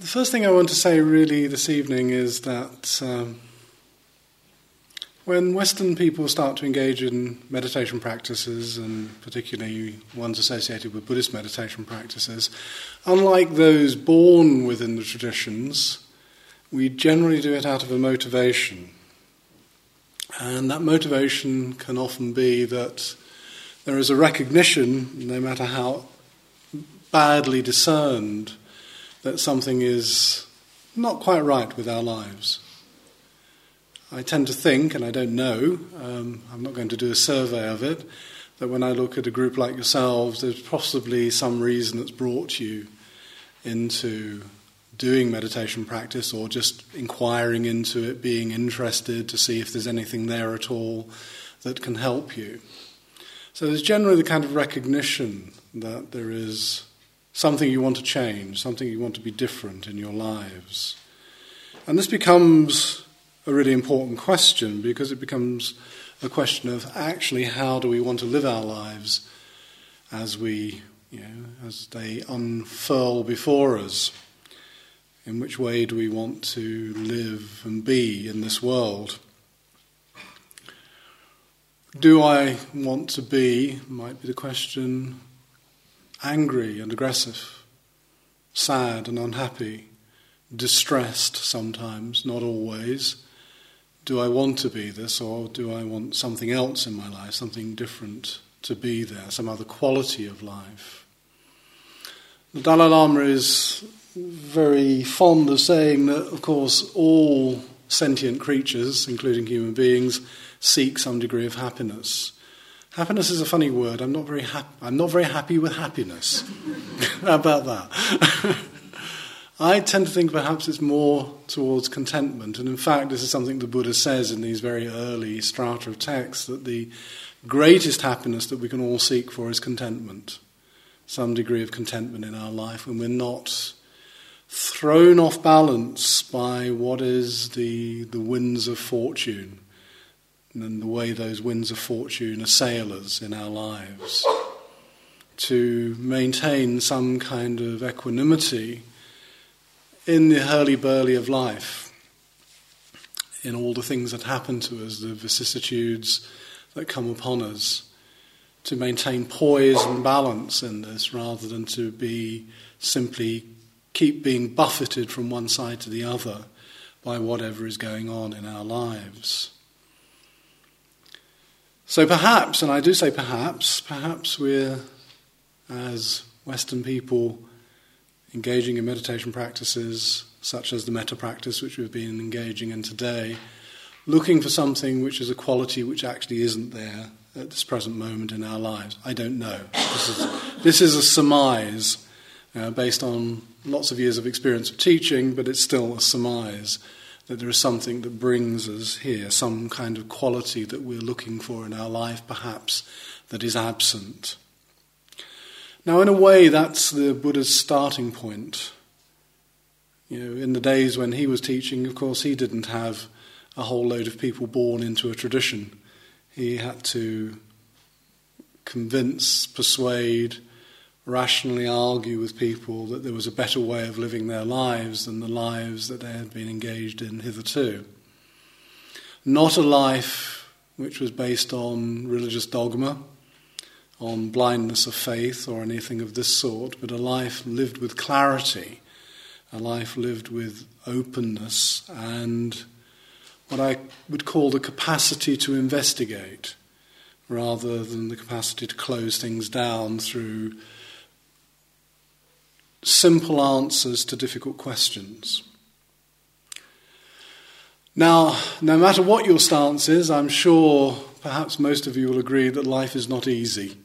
The first thing I want to say really this evening is that um, when Western people start to engage in meditation practices, and particularly ones associated with Buddhist meditation practices, unlike those born within the traditions, we generally do it out of a motivation. And that motivation can often be that there is a recognition, no matter how badly discerned, that something is not quite right with our lives. I tend to think, and I don't know, um, I'm not going to do a survey of it, that when I look at a group like yourselves, there's possibly some reason that's brought you into doing meditation practice or just inquiring into it, being interested to see if there's anything there at all that can help you. So there's generally the kind of recognition that there is something you want to change, something you want to be different in your lives. And this becomes a really important question because it becomes a question of actually how do we want to live our lives as we, you know, as they unfurl before us. In which way do we want to live and be in this world? Do I want to be, might be the question, angry and aggressive, sad and unhappy, distressed sometimes, not always. Do I want to be this, or do I want something else in my life, something different to be there, some other quality of life? The Dalai Lama is very fond of saying that, of course, all sentient creatures, including human beings, seek some degree of happiness. Happiness is a funny word. I'm not very, hap- I'm not very happy with happiness. How about that? I tend to think perhaps it's more towards contentment. And in fact, this is something the Buddha says in these very early strata of texts that the greatest happiness that we can all seek for is contentment. Some degree of contentment in our life when we're not thrown off balance by what is the, the winds of fortune and the way those winds of fortune assail us in our lives. To maintain some kind of equanimity in the hurly-burly of life, in all the things that happen to us, the vicissitudes that come upon us, to maintain poise and balance in this rather than to be simply keep being buffeted from one side to the other by whatever is going on in our lives. So perhaps, and I do say perhaps, perhaps we're, as Western people, engaging in meditation practices such as the metta practice, which we've been engaging in today, looking for something which is a quality which actually isn't there at this present moment in our lives. I don't know. This is, this is a surmise uh, based on lots of years of experience of teaching, but it's still a surmise that there is something that brings us here, some kind of quality that we're looking for in our life, perhaps, that is absent. Now, in a way, that's the Buddha's starting point. You know, in the days when he was teaching, of course, he didn't have a whole load of people born into a tradition. He had to convince, persuade, rationally argue with people that there was a better way of living their lives than the lives that they had been engaged in hitherto. Not a life which was based on religious dogma, on blindness of faith, or anything of this sort, but a life lived with clarity, a life lived with openness and what I would call the capacity to investigate rather than the capacity to close things down through simple answers to difficult questions. Now, no matter what your stance is, I'm sure perhaps most of you will agree that life is not easy.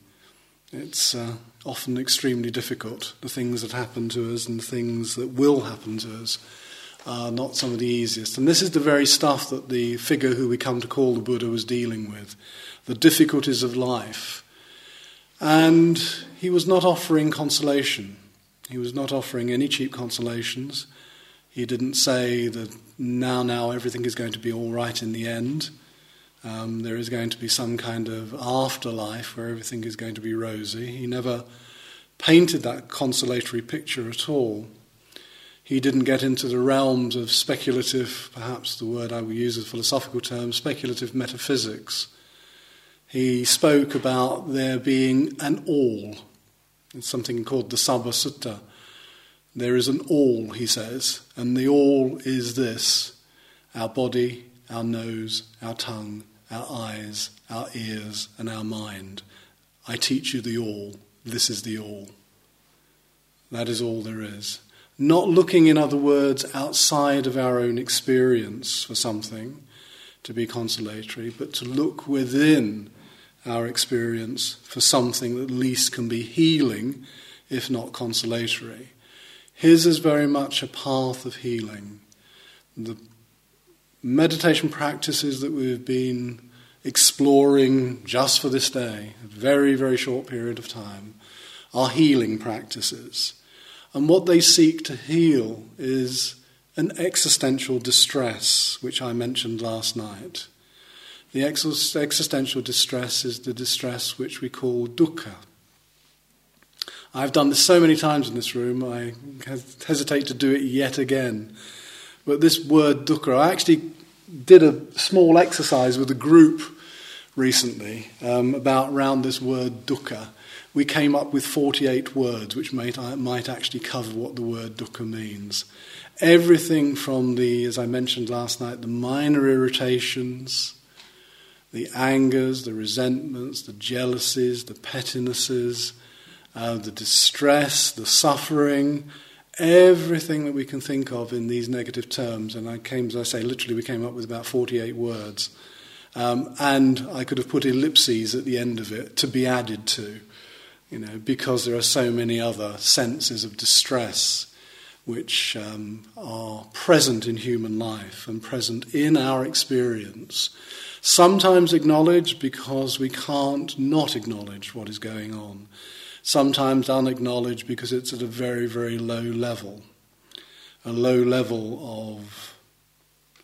It's uh, often extremely difficult. The things that happen to us and the things that will happen to us are not some of the easiest. And this is the very stuff that the figure who we come to call the Buddha was dealing with the difficulties of life. And he was not offering consolation. He was not offering any cheap consolations. He didn't say that now, now everything is going to be all right in the end. Um, there is going to be some kind of afterlife where everything is going to be rosy. He never painted that consolatory picture at all. He didn't get into the realms of speculative, perhaps the word I would use as a philosophical term, speculative metaphysics. He spoke about there being an all. It's something called the Sabba Sutta. There is an all, he says, and the all is this our body, our nose, our tongue, our eyes, our ears, and our mind. I teach you the all. This is the all. That is all there is. Not looking, in other words, outside of our own experience for something to be consolatory, but to look within our experience for something that at least can be healing, if not consolatory. His is very much a path of healing. The meditation practices that we've been exploring just for this day, a very, very short period of time, are healing practices. And what they seek to heal is an existential distress, which I mentioned last night. The existential distress is the distress which we call dukkha. I've done this so many times in this room, I hesitate to do it yet again. But this word dukkha, I actually did a small exercise with a group recently um, about around this word dukkha we came up with 48 words which might, might actually cover what the word dukkha means. Everything from the, as I mentioned last night, the minor irritations, the angers, the resentments, the jealousies, the pettinesses, uh, the distress, the suffering, everything that we can think of in these negative terms. And I came, as I say, literally, we came up with about 48 words. Um, and I could have put ellipses at the end of it to be added to you know, because there are so many other senses of distress which um, are present in human life and present in our experience. Sometimes acknowledged because we can't not acknowledge what is going on. Sometimes unacknowledged because it's at a very, very low level. A low level of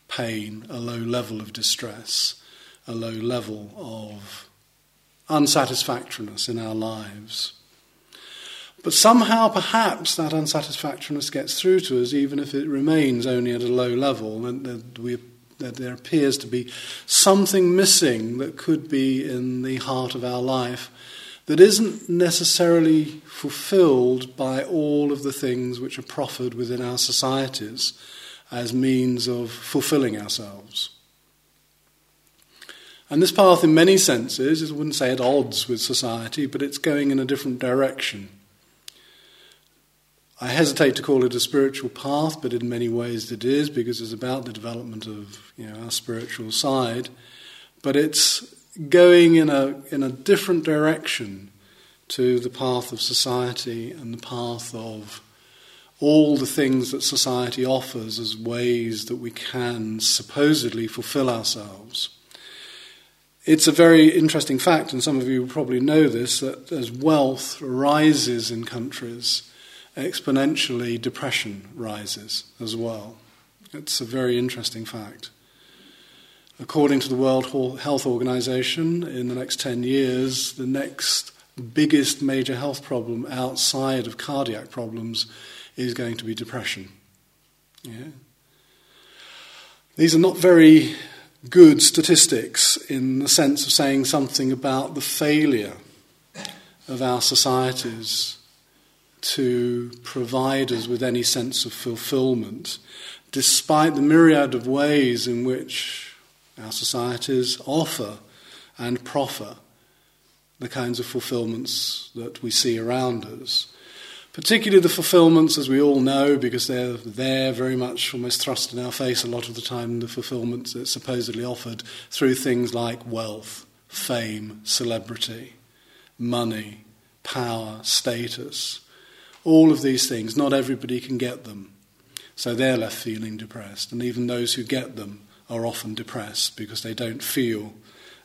pain, a low level of distress, a low level of unsatisfactoriness in our lives. But somehow, perhaps, that unsatisfactoriness gets through to us, even if it remains only at a low level, and we, that there appears to be something missing that could be in the heart of our life that isn't necessarily fulfilled by all of the things which are proffered within our societies as means of fulfilling ourselves. And this path, in many senses, I wouldn't say at odds with society, but it's going in a different direction. I hesitate to call it a spiritual path, but in many ways it is because it's about the development of you know, our spiritual side. But it's going in a, in a different direction to the path of society and the path of all the things that society offers as ways that we can supposedly fulfill ourselves. It's a very interesting fact, and some of you probably know this, that as wealth rises in countries, exponentially depression rises as well. It's a very interesting fact. According to the World Health Organization, in the next 10 years, the next biggest major health problem outside of cardiac problems is going to be depression. Yeah. These are not very good statistics in the sense of saying something about the failure of our societies to provide us with any sense of fulfillment, despite the myriad of ways in which our societies offer and proffer the kinds of fulfillments that we see around us particularly the fulfillments, as we all know, because they're there very much almost thrust in our face a lot of the time, the fulfillments that's supposedly offered through things like wealth, fame, celebrity, money, power, status. All of these things, not everybody can get them. So they're left feeling depressed. And even those who get them are often depressed because they don't feel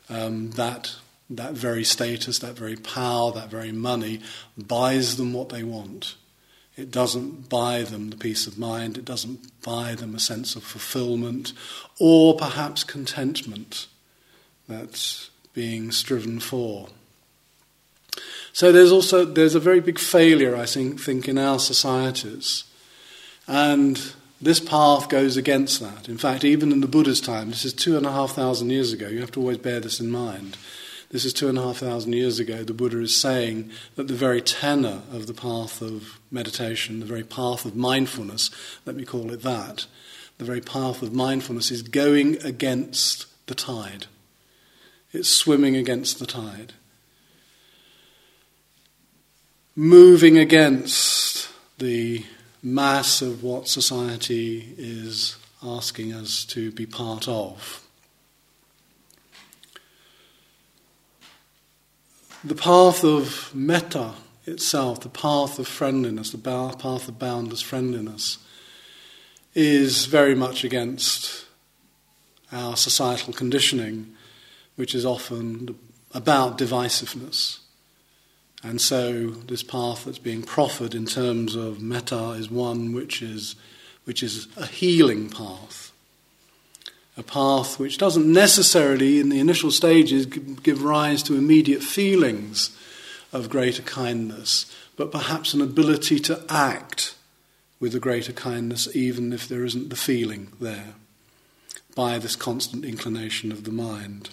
um, that that very status, that very power, that very money buys them what they want. It doesn't buy them the peace of mind, it doesn't buy them a sense of fulfillment or perhaps contentment that's being striven for. So there's also there's a very big failure, I think, think in our societies And this path goes against that. In fact, even in the Buddha's time, this is two and a half thousand years ago, you have to always bear this in mind. This is two and a half thousand years ago, the Buddha is saying that the very tenor of the path of meditation, the very path of mindfulness, let me call it that, the very path of mindfulness is going against the tide. It's swimming against the tide. Moving against the mass of what society is asking us to be part of. The path of metta itself, the path of friendliness, the path of boundless friendliness, is very much against our societal conditioning, which is often about divisiveness. And so, this path that's being proffered in terms of metta is one which is, which is a healing path. A path which doesn't necessarily, in the initial stages, give rise to immediate feelings of greater kindness, but perhaps an ability to act with a greater kindness, even if there isn't the feeling there, by this constant inclination of the mind.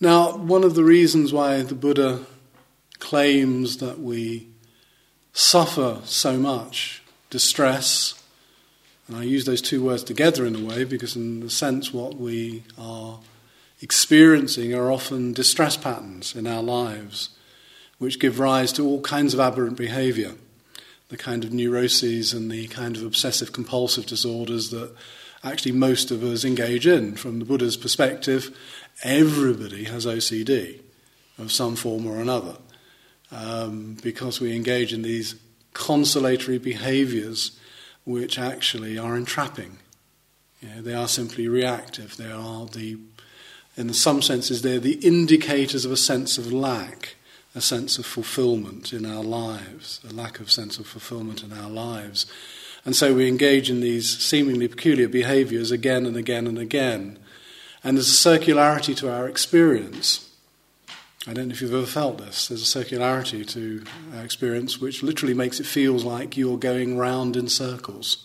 Now, one of the reasons why the Buddha claims that we suffer so much distress, and I use those two words together in a way because, in a sense, what we are experiencing are often distress patterns in our lives which give rise to all kinds of aberrant behavior, the kind of neuroses and the kind of obsessive compulsive disorders that actually most of us engage in. From the Buddha's perspective, everybody has OCD of some form or another um, because we engage in these consolatory behaviors which actually are entrapping. You know, they are simply reactive. They are the, in some senses, they're the indicators of a sense of lack, a sense of fulfillment in our lives, a lack of sense of fulfillment in our lives. And so we engage in these seemingly peculiar behaviors again and again and again. And there's a circularity to our experience. I don't know if you've ever felt this. There's a circularity to our experience which literally makes it feel like you're going round in circles,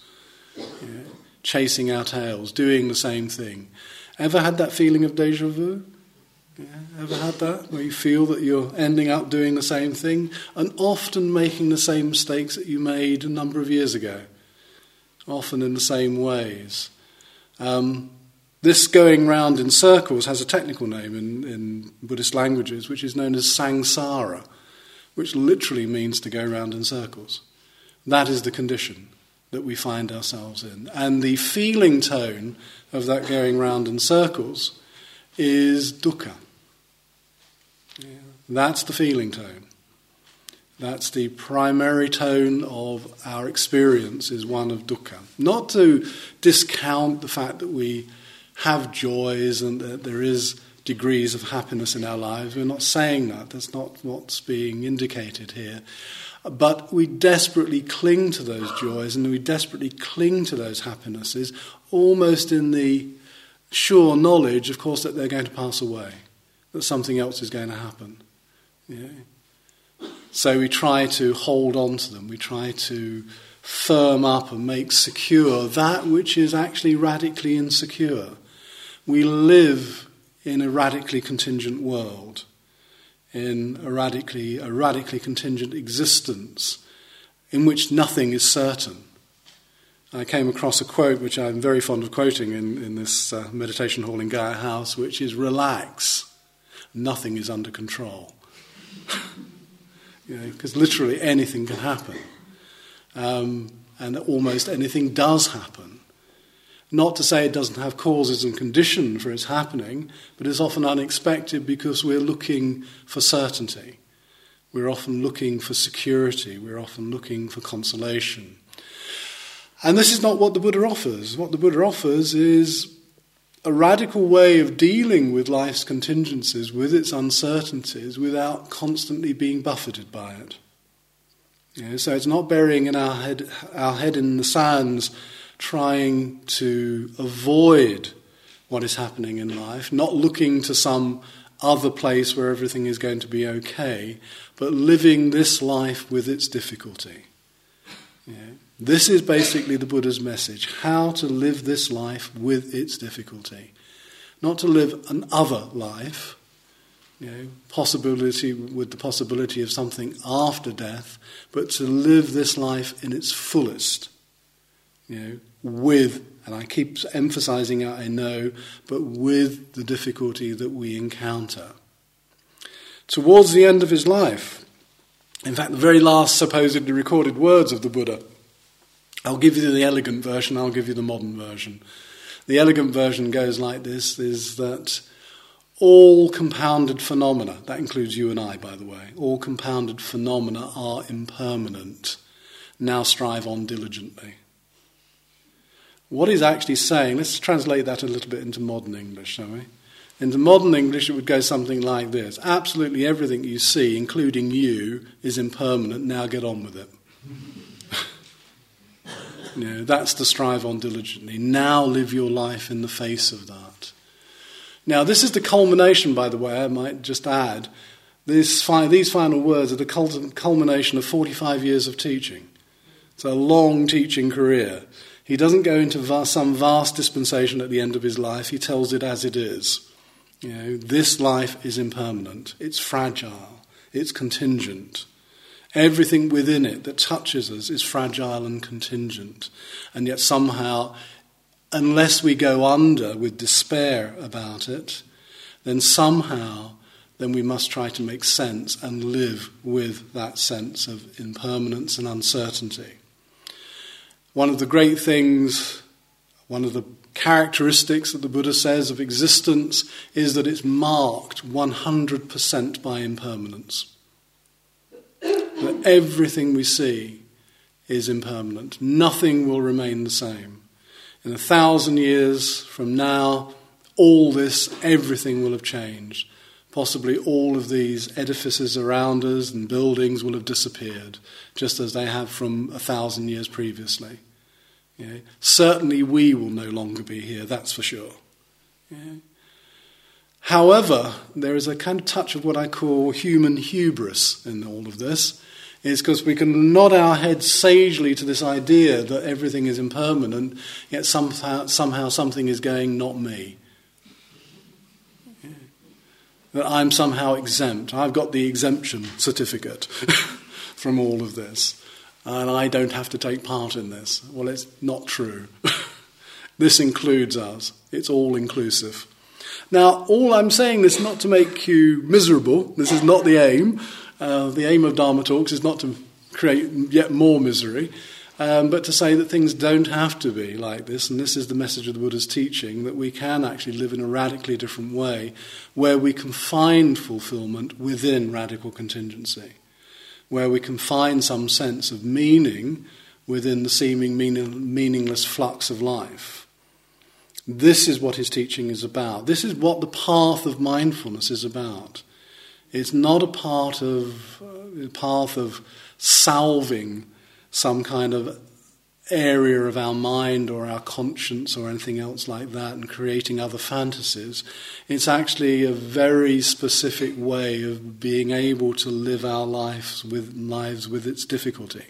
you know, chasing our tails, doing the same thing. Ever had that feeling of deja vu? Yeah, ever had that? Where you feel that you're ending up doing the same thing and often making the same mistakes that you made a number of years ago, often in the same ways. Um, this going round in circles has a technical name in, in Buddhist languages, which is known as samsara, which literally means to go round in circles. That is the condition that we find ourselves in. And the feeling tone of that going round in circles is dukkha. Yeah. That's the feeling tone. That's the primary tone of our experience is one of dukkha. Not to discount the fact that we have joys and that there is degrees of happiness in our lives. We're not saying that. That's not what's being indicated here. But we desperately cling to those joys and we desperately cling to those happinesses, almost in the sure knowledge, of course, that they're going to pass away, that something else is going to happen. Yeah. So we try to hold on to them. We try to firm up and make secure that which is actually radically insecure. We live in a radically contingent world, in a radically, a radically contingent existence in which nothing is certain. I came across a quote which I'm very fond of quoting in, in this uh, meditation hall in Gaia House, which is relax, nothing is under control. Because you know, literally anything can happen. Um, and almost anything does happen. Not to say it doesn't have causes and condition for its happening, but it's often unexpected because we're looking for certainty. We're often looking for security. We're often looking for consolation. And this is not what the Buddha offers. What the Buddha offers is a radical way of dealing with life's contingencies, with its uncertainties, without constantly being buffeted by it. You know, so it's not burying in our head, our head in the sands trying to avoid what is happening in life, not looking to some other place where everything is going to be okay, but living this life with its difficulty, This is basically the Buddha's message how to live this life with its difficulty. Not to live an other life, you know, possibility with the possibility of something after death, but to live this life in its fullest, you know, with, and I keep emphasizing it, I know, but with the difficulty that we encounter. Towards the end of his life, in fact, the very last supposedly recorded words of the Buddha I'll give you the elegant version, I'll give you the modern version. The elegant version goes like this is that all compounded phenomena, that includes you and I, by the way, all compounded phenomena are impermanent. Now strive on diligently. What he's actually saying, let's translate that a little bit into modern English, shall we? Into modern English, it would go something like this Absolutely everything you see, including you, is impermanent. Now get on with it. You know, that's to strive on diligently. Now live your life in the face of that. Now, this is the culmination, by the way, I might just add. This, these final words are the culmination of 45 years of teaching. It's a long teaching career. He doesn't go into some vast dispensation at the end of his life, he tells it as it is. You know, this life is impermanent, it's fragile, it's contingent. Everything within it that touches us is fragile and contingent. And yet, somehow, unless we go under with despair about it, then somehow then we must try to make sense and live with that sense of impermanence and uncertainty. One of the great things, one of the characteristics that the Buddha says of existence is that it's marked 100% by impermanence that everything we see is impermanent. Nothing will remain the same. In a thousand years from now, all this, everything will have changed. Possibly all of these edifices around us and buildings will have disappeared, just as they have from a thousand years previously. Certainly, we will no longer be here, that's for sure. However, there is a kind of touch of what I call human hubris in all of this It's because we can nod our heads sagely to this idea that everything is impermanent, yet somehow, somehow something is going, not me. That I'm somehow exempt. I've got the exemption certificate from all of this, and I don't have to take part in this. Well, it's not true. this includes us, it's all inclusive. Now, all I'm saying is not to make you miserable, this is not the aim. Uh, the aim of Dharma talks is not to create yet more misery, um, but to say that things don't have to be like this, and this is the message of the Buddha's teaching that we can actually live in a radically different way where we can find fulfillment within radical contingency, where we can find some sense of meaning within the seeming meaning, meaningless flux of life. This is what his teaching is about. This is what the path of mindfulness is about. It's not a part of a path of salving some kind of area of our mind or our conscience or anything else like that and creating other fantasies. It's actually a very specific way of being able to live our lives with lives with its difficulty.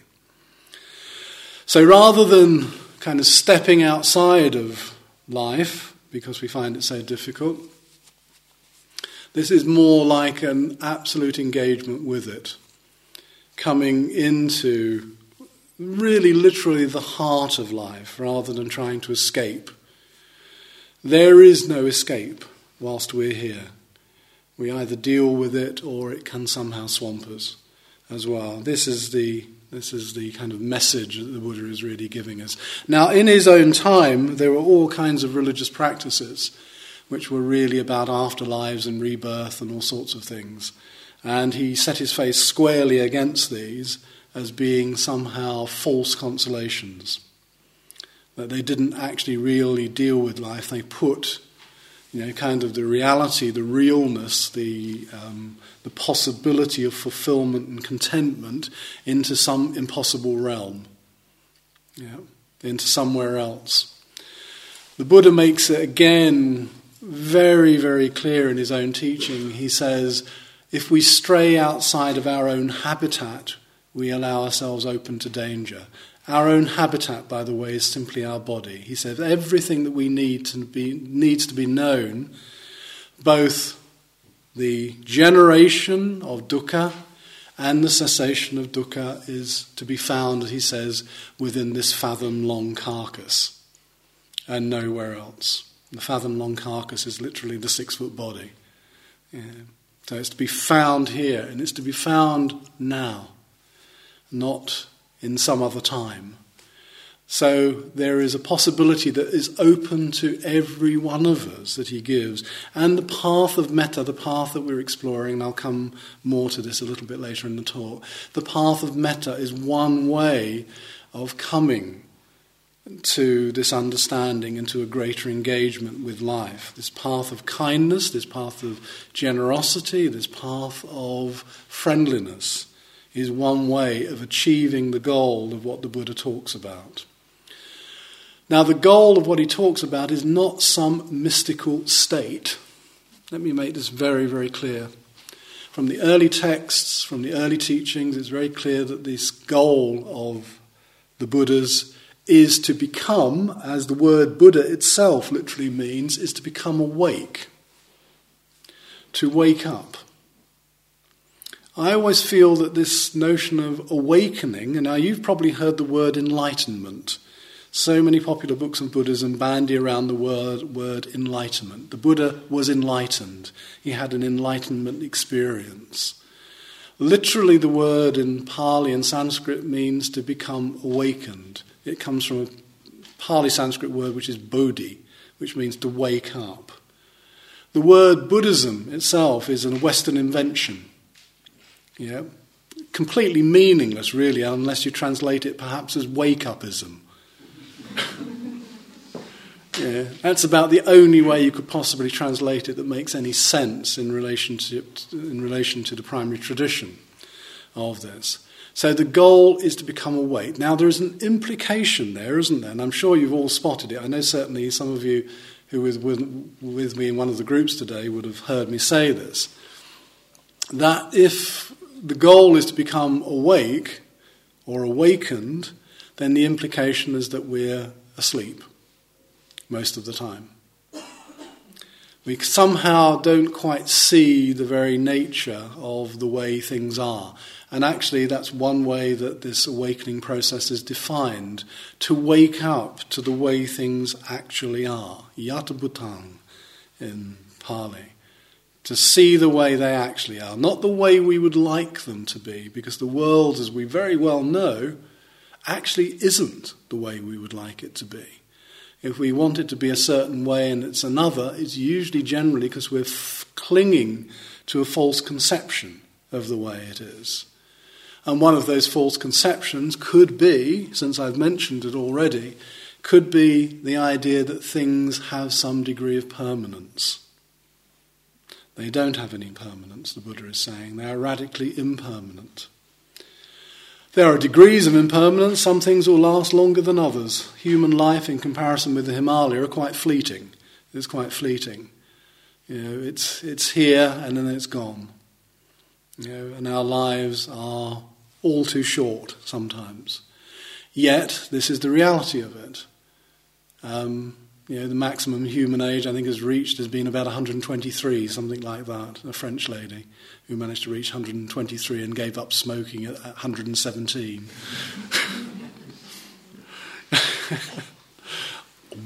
So rather than kind of stepping outside of life because we find it so difficult, this is more like an absolute engagement with it, coming into really literally the heart of life rather than trying to escape. There is no escape whilst we're here. We either deal with it or it can somehow swamp us as well. This is the this is the kind of message that the Buddha is really giving us. Now, in his own time, there were all kinds of religious practices which were really about afterlives and rebirth and all sorts of things. And he set his face squarely against these as being somehow false consolations. That they didn't actually really deal with life, they put you know, kind of the reality, the realness, the, um, the possibility of fulfillment and contentment into some impossible realm, yeah, into somewhere else. The Buddha makes it again very, very clear in his own teaching. He says, if we stray outside of our own habitat, we allow ourselves open to danger. Our own habitat, by the way, is simply our body. He says everything that we need to be, needs to be known, both the generation of dukkha and the cessation of dukkha is to be found, he says, within this fathom long carcass and nowhere else. The fathom long carcass is literally the six foot body. Yeah. So it's to be found here, and it's to be found now, not in some other time. So there is a possibility that is open to every one of us that he gives. And the path of metta, the path that we're exploring, and I'll come more to this a little bit later in the talk, the path of metta is one way of coming to this understanding and to a greater engagement with life. This path of kindness, this path of generosity, this path of friendliness is one way of achieving the goal of what the Buddha talks about. Now, the goal of what he talks about is not some mystical state. Let me make this very, very clear. From the early texts, from the early teachings, it's very clear that this goal of the Buddhas is to become, as the word Buddha itself literally means, is to become awake, to wake up. I always feel that this notion of awakening, and now you've probably heard the word enlightenment. So many popular books of Buddhism bandy around the word, word enlightenment. The Buddha was enlightened, he had an enlightenment experience. Literally, the word in Pali and Sanskrit means to become awakened. It comes from a Pali Sanskrit word which is bodhi, which means to wake up. The word Buddhism itself is a Western invention. Yeah? Completely meaningless, really, unless you translate it perhaps as wake upism. yeah, that's about the only way you could possibly translate it that makes any sense in relation to, in relation to the primary tradition of this. So the goal is to become awake. Now, there is an implication there, isn't there? And I'm sure you've all spotted it. I know certainly some of you who were with, with me in one of the groups today would have heard me say this. That if the goal is to become awake or awakened, then the implication is that we're asleep most of the time. We somehow don't quite see the very nature of the way things are. And actually, that's one way that this awakening process is defined to wake up to the way things actually are. Yata Bhutang in Pali to see the way they actually are, not the way we would like them to be, because the world, as we very well know, actually isn't the way we would like it to be. If we want it to be a certain way and it's another, it's usually generally because we're f- clinging to a false conception of the way it is. And one of those false conceptions could be, since I've mentioned it already, could be the idea that things have some degree of permanence. They don't have any permanence, the Buddha is saying. They are radically impermanent. There are degrees of impermanence. Some things will last longer than others. Human life, in comparison with the Himalaya, are quite fleeting. It's quite fleeting. You know, it's, it's here and then it's gone. You know, and our lives are all too short sometimes. Yet, this is the reality of it. Um, you know, the maximum human age I think has reached has been about 123, something like that. A French lady who managed to reach 123 and gave up smoking at 117.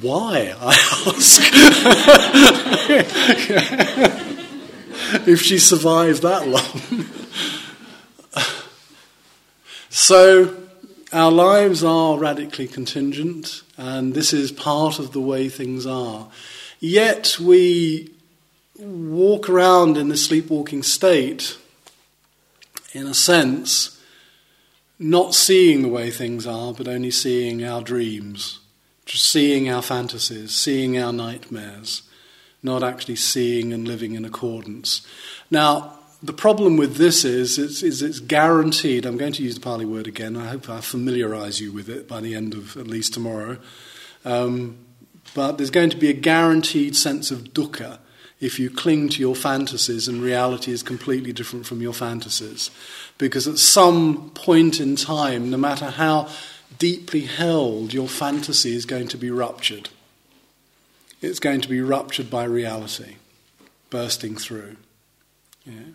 Why, I ask? if she survived that long. so, our lives are radically contingent, and this is part of the way things are. Yet we walk around in the sleepwalking state, in a sense, not seeing the way things are, but only seeing our dreams, just seeing our fantasies, seeing our nightmares, not actually seeing and living in accordance. Now, the problem with this is it's, is it's guaranteed. I'm going to use the Pali word again. I hope I familiarise you with it by the end of at least tomorrow. Um, but there's going to be a guaranteed sense of dukkha if you cling to your fantasies and reality is completely different from your fantasies. Because at some point in time, no matter how deeply held, your fantasy is going to be ruptured. It's going to be ruptured by reality, bursting through. Yeah.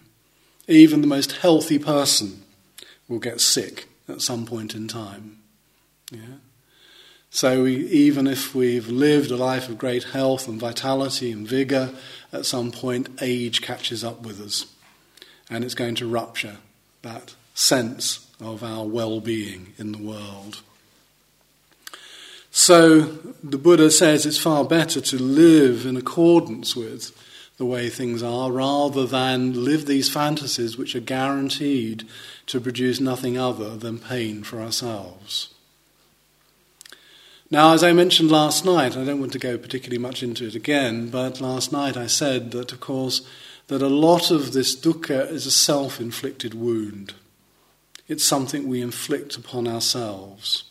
Even the most healthy person will get sick at some point in time. Yeah. So we, even if we've lived a life of great health and vitality and vigor, at some point age catches up with us, and it's going to rupture that sense of our well-being in the world. So the Buddha says it's far better to live in accordance with the way things are rather than live these fantasies which are guaranteed to produce nothing other than pain for ourselves. Now, as I mentioned last night, I don't want to go particularly much into it again, but last night I said that, of course, that a lot of this dukkha is a self inflicted wound. It's something we inflict upon ourselves.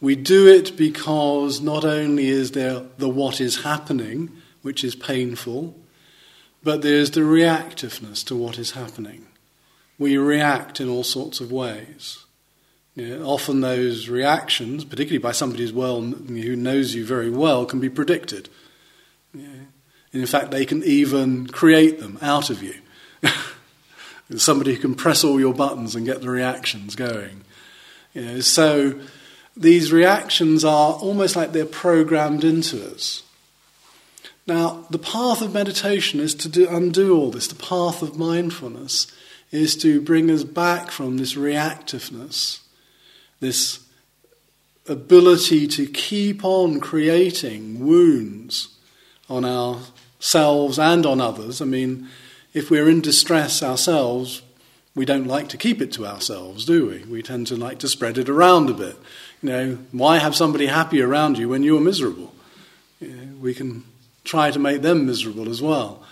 We do it because not only is there the what is happening, which is painful, but there's the reactiveness to what is happening. We react in all sorts of ways. You know, often those reactions, particularly by somebody who's well, who knows you very well, can be predicted. In fact, they can even create them out of you. somebody who can press all your buttons and get the reactions going. You know, so these reactions are almost like they're programmed into us. Now, the path of meditation is to do, undo all this. The path of mindfulness is to bring us back from this reactiveness, this ability to keep on creating wounds on ourselves and on others. I mean, if we're in distress ourselves, we don't like to keep it to ourselves, do we? We tend to like to spread it around a bit. You know, why have somebody happy around you when you're miserable? You know, we can try to make them miserable as well.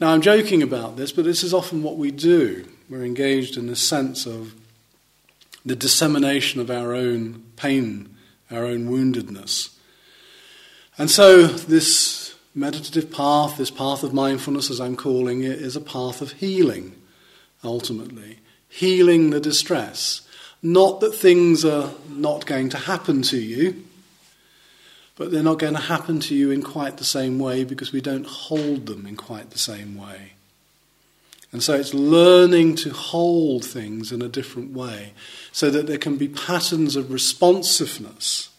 Now, I'm joking about this, but this is often what we do. We're engaged in this sense of the dissemination of our own pain, our own woundedness. And so, this meditative path, this path of mindfulness, as I'm calling it, is a path of healing, ultimately. Healing the distress. Not that things are not going to happen to you, but they're not going to happen to you in quite the same way because we don't hold them in quite the same way. And so it's learning to hold things in a different way so that there can be patterns of responsiveness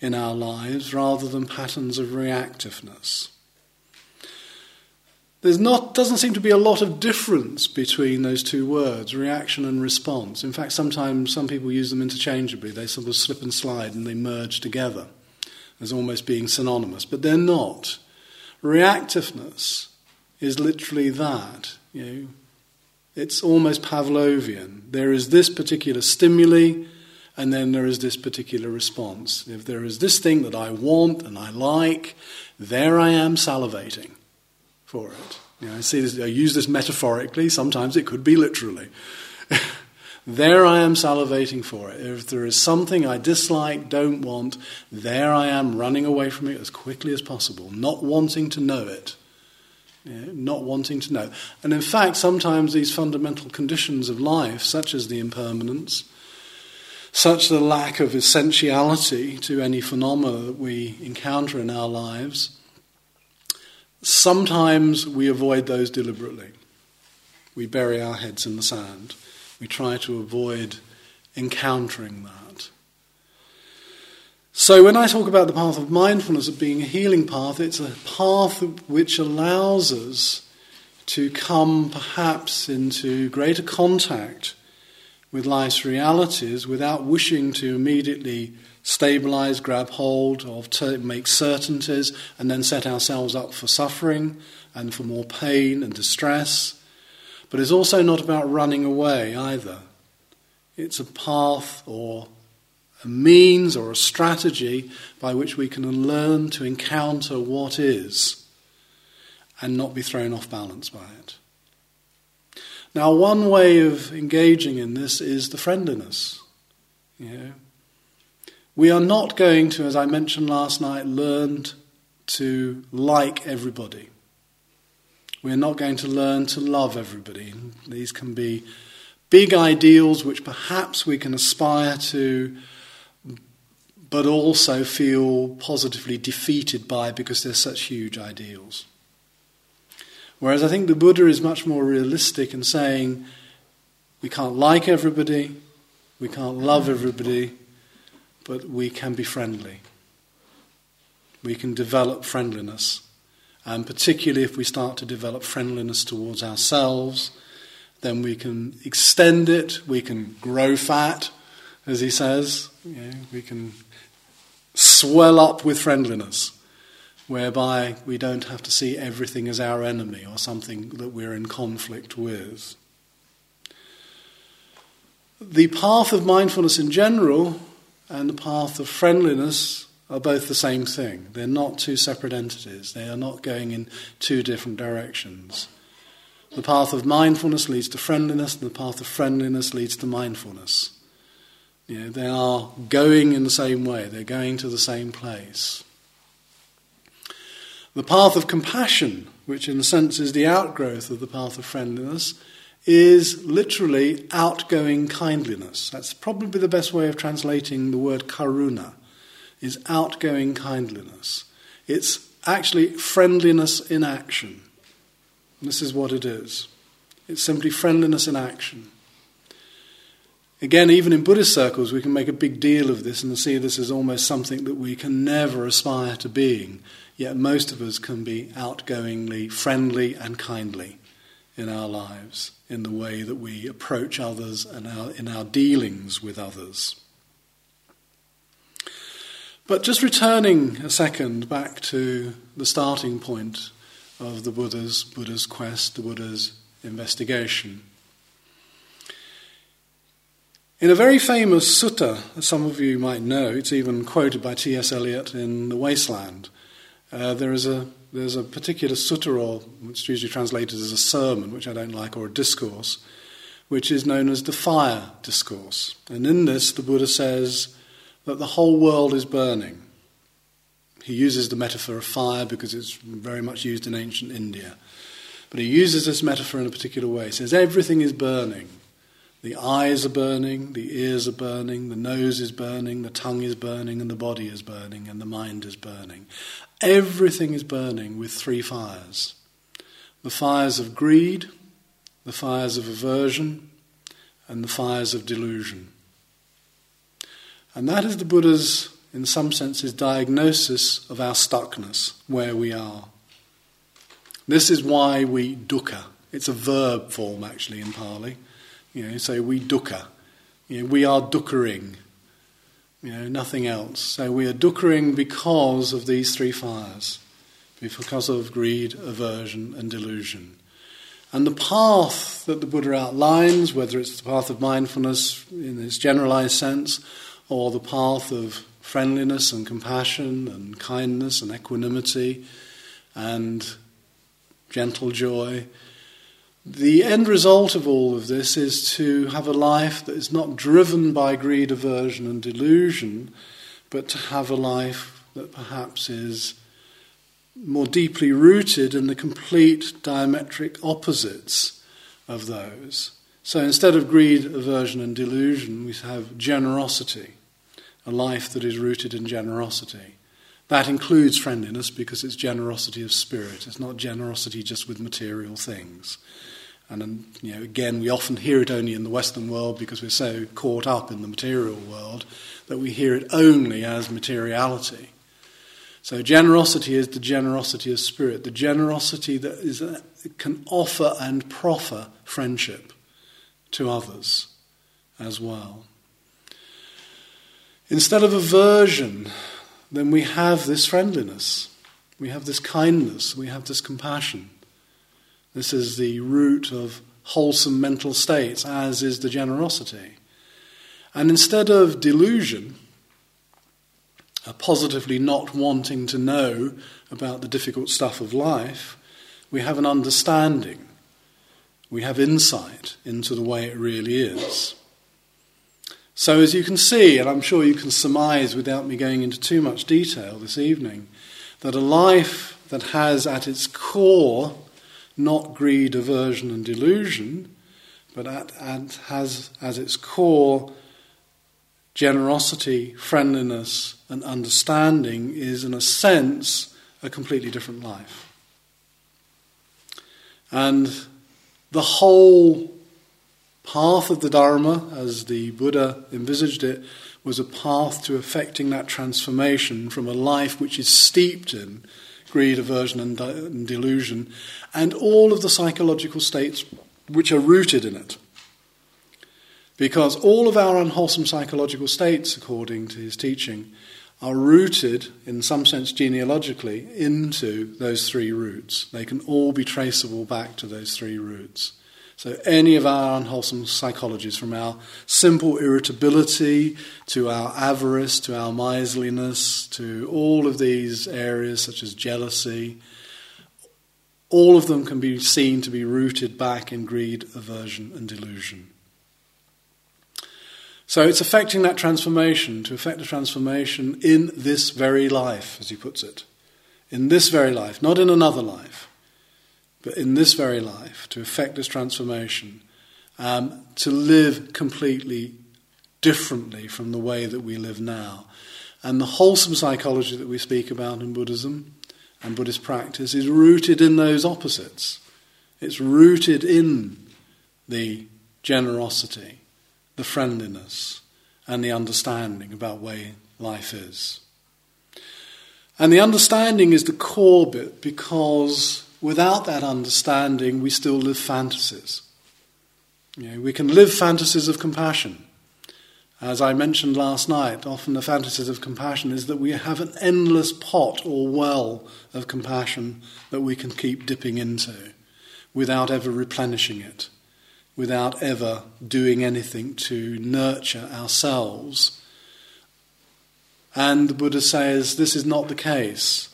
in our lives rather than patterns of reactiveness. There's not, doesn't seem to be a lot of difference between those two words, reaction and response. In fact, sometimes some people use them interchangeably. They sort of slip and slide and they merge together as almost being synonymous, but they're not. Reactiveness is literally that. You know, it's almost Pavlovian. There is this particular stimuli, and then there is this particular response. If there is this thing that I want and I like, there I am salivating for it. You know, I see this, I use this metaphorically, sometimes it could be literally. There I am salivating for it. If there is something I dislike, don't want, there I am running away from it as quickly as possible, not wanting to know it. not wanting to know. And in fact, sometimes these fundamental conditions of life, such as the impermanence, such the lack of essentiality to any phenomena that we encounter in our lives, Sometimes we avoid those deliberately. We bury our heads in the sand. We try to avoid encountering that. So, when I talk about the path of mindfulness of being a healing path, it's a path which allows us to come perhaps into greater contact with life's realities without wishing to immediately stabilize, grab hold of, to make certainties, and then set ourselves up for suffering and for more pain and distress. But it's also not about running away either. It's a path or a means or a strategy by which we can learn to encounter what is and not be thrown off balance by it. Now, one way of engaging in this is the friendliness. You know, we are not going to, as I mentioned last night, learn to like everybody. We're not going to learn to love everybody. These can be big ideals which perhaps we can aspire to, but also feel positively defeated by because they're such huge ideals. Whereas I think the Buddha is much more realistic in saying we can't like everybody, we can't love everybody, but we can be friendly. We can develop friendliness. And particularly if we start to develop friendliness towards ourselves, then we can extend it, we can grow fat, as he says. You know, we can swell up with friendliness, whereby we don't have to see everything as our enemy or something that we're in conflict with. The path of mindfulness in general and the path of friendliness are both the same thing. They're not two separate entities, they are not going in two different directions. The path of mindfulness leads to friendliness, and the path of friendliness leads to mindfulness. You know, they are going in the same way, they're going to the same place. The path of compassion, which in a sense is the outgrowth of the path of friendliness, is literally outgoing kindliness. That's probably the best way of translating the word karuna, is outgoing kindliness. It's actually friendliness in action. This is what it is. It's simply friendliness in action. Again, even in Buddhist circles, we can make a big deal of this and see this as almost something that we can never aspire to being. Yet most of us can be outgoingly friendly and kindly in our lives, in the way that we approach others and our, in our dealings with others. But just returning a second back to the starting point of the Buddha's, Buddha's quest, the Buddha's investigation. In a very famous sutta, as some of you might know, it's even quoted by T.S. Eliot in The Wasteland. Uh, there is a there's a particular sutta, or is usually translated as a sermon, which I don't like, or a discourse, which is known as the fire discourse. And in this, the Buddha says that the whole world is burning. He uses the metaphor of fire because it's very much used in ancient India. But he uses this metaphor in a particular way. He says, Everything is burning. The eyes are burning, the ears are burning, the nose is burning, the tongue is burning, and the body is burning, and the mind is burning. Everything is burning with three fires the fires of greed, the fires of aversion, and the fires of delusion. And that is the Buddha's, in some senses, diagnosis of our stuckness, where we are. This is why we dukkha. It's a verb form, actually, in Pali. You know, so we dukkha. You know, we are dukkering. You know, nothing else. So we are dukkering because of these three fires, because of greed, aversion, and delusion. And the path that the Buddha outlines, whether it's the path of mindfulness in its generalized sense, or the path of friendliness and compassion and kindness and equanimity and gentle joy, the end result of all of this is to have a life that is not driven by greed, aversion, and delusion, but to have a life that perhaps is more deeply rooted in the complete diametric opposites of those. So instead of greed, aversion, and delusion, we have generosity, a life that is rooted in generosity. That includes friendliness because it's generosity of spirit. It's not generosity just with material things. And um, you know, again, we often hear it only in the Western world because we're so caught up in the material world that we hear it only as materiality. So generosity is the generosity of spirit, the generosity that is a, can offer and proffer friendship to others as well. Instead of aversion, then we have this friendliness, we have this kindness, we have this compassion. This is the root of wholesome mental states, as is the generosity. And instead of delusion, a positively not wanting to know about the difficult stuff of life, we have an understanding. We have insight into the way it really is. So, as you can see, and I'm sure you can surmise without me going into too much detail this evening, that a life that has at its core not greed, aversion, and delusion, but at, at, has as its core generosity, friendliness, and understanding is, in a sense, a completely different life. And the whole path of the Dharma, as the Buddha envisaged it, was a path to effecting that transformation from a life which is steeped in greed, aversion, and, uh, and delusion, and all of the psychological states which are rooted in it. Because all of our unwholesome psychological states, according to his teaching, are rooted, in some sense genealogically, into those three roots. They can all be traceable back to those three roots. So, any of our unwholesome psychologies, from our simple irritability to our avarice to our miserliness to all of these areas, such as jealousy, all of them can be seen to be rooted back in greed, aversion, and delusion. So it's affecting that transformation, to affect a transformation in this very life, as he puts it. In this very life, not in another life, but in this very life, to effect this transformation, um, to live completely differently from the way that we live now. And the wholesome psychology that we speak about in Buddhism and Buddhist practice is rooted in those opposites. It's rooted in the generosity the friendliness and the understanding about way life is. And the understanding is the core bit because without that understanding, we still live fantasies. You know, we can live fantasies of compassion. As I mentioned last night, often the fantasies of compassion is that we have an endless pot or well of compassion that we can keep dipping into without ever replenishing it without ever doing anything to nurture ourselves. And the Buddha says this is not the case.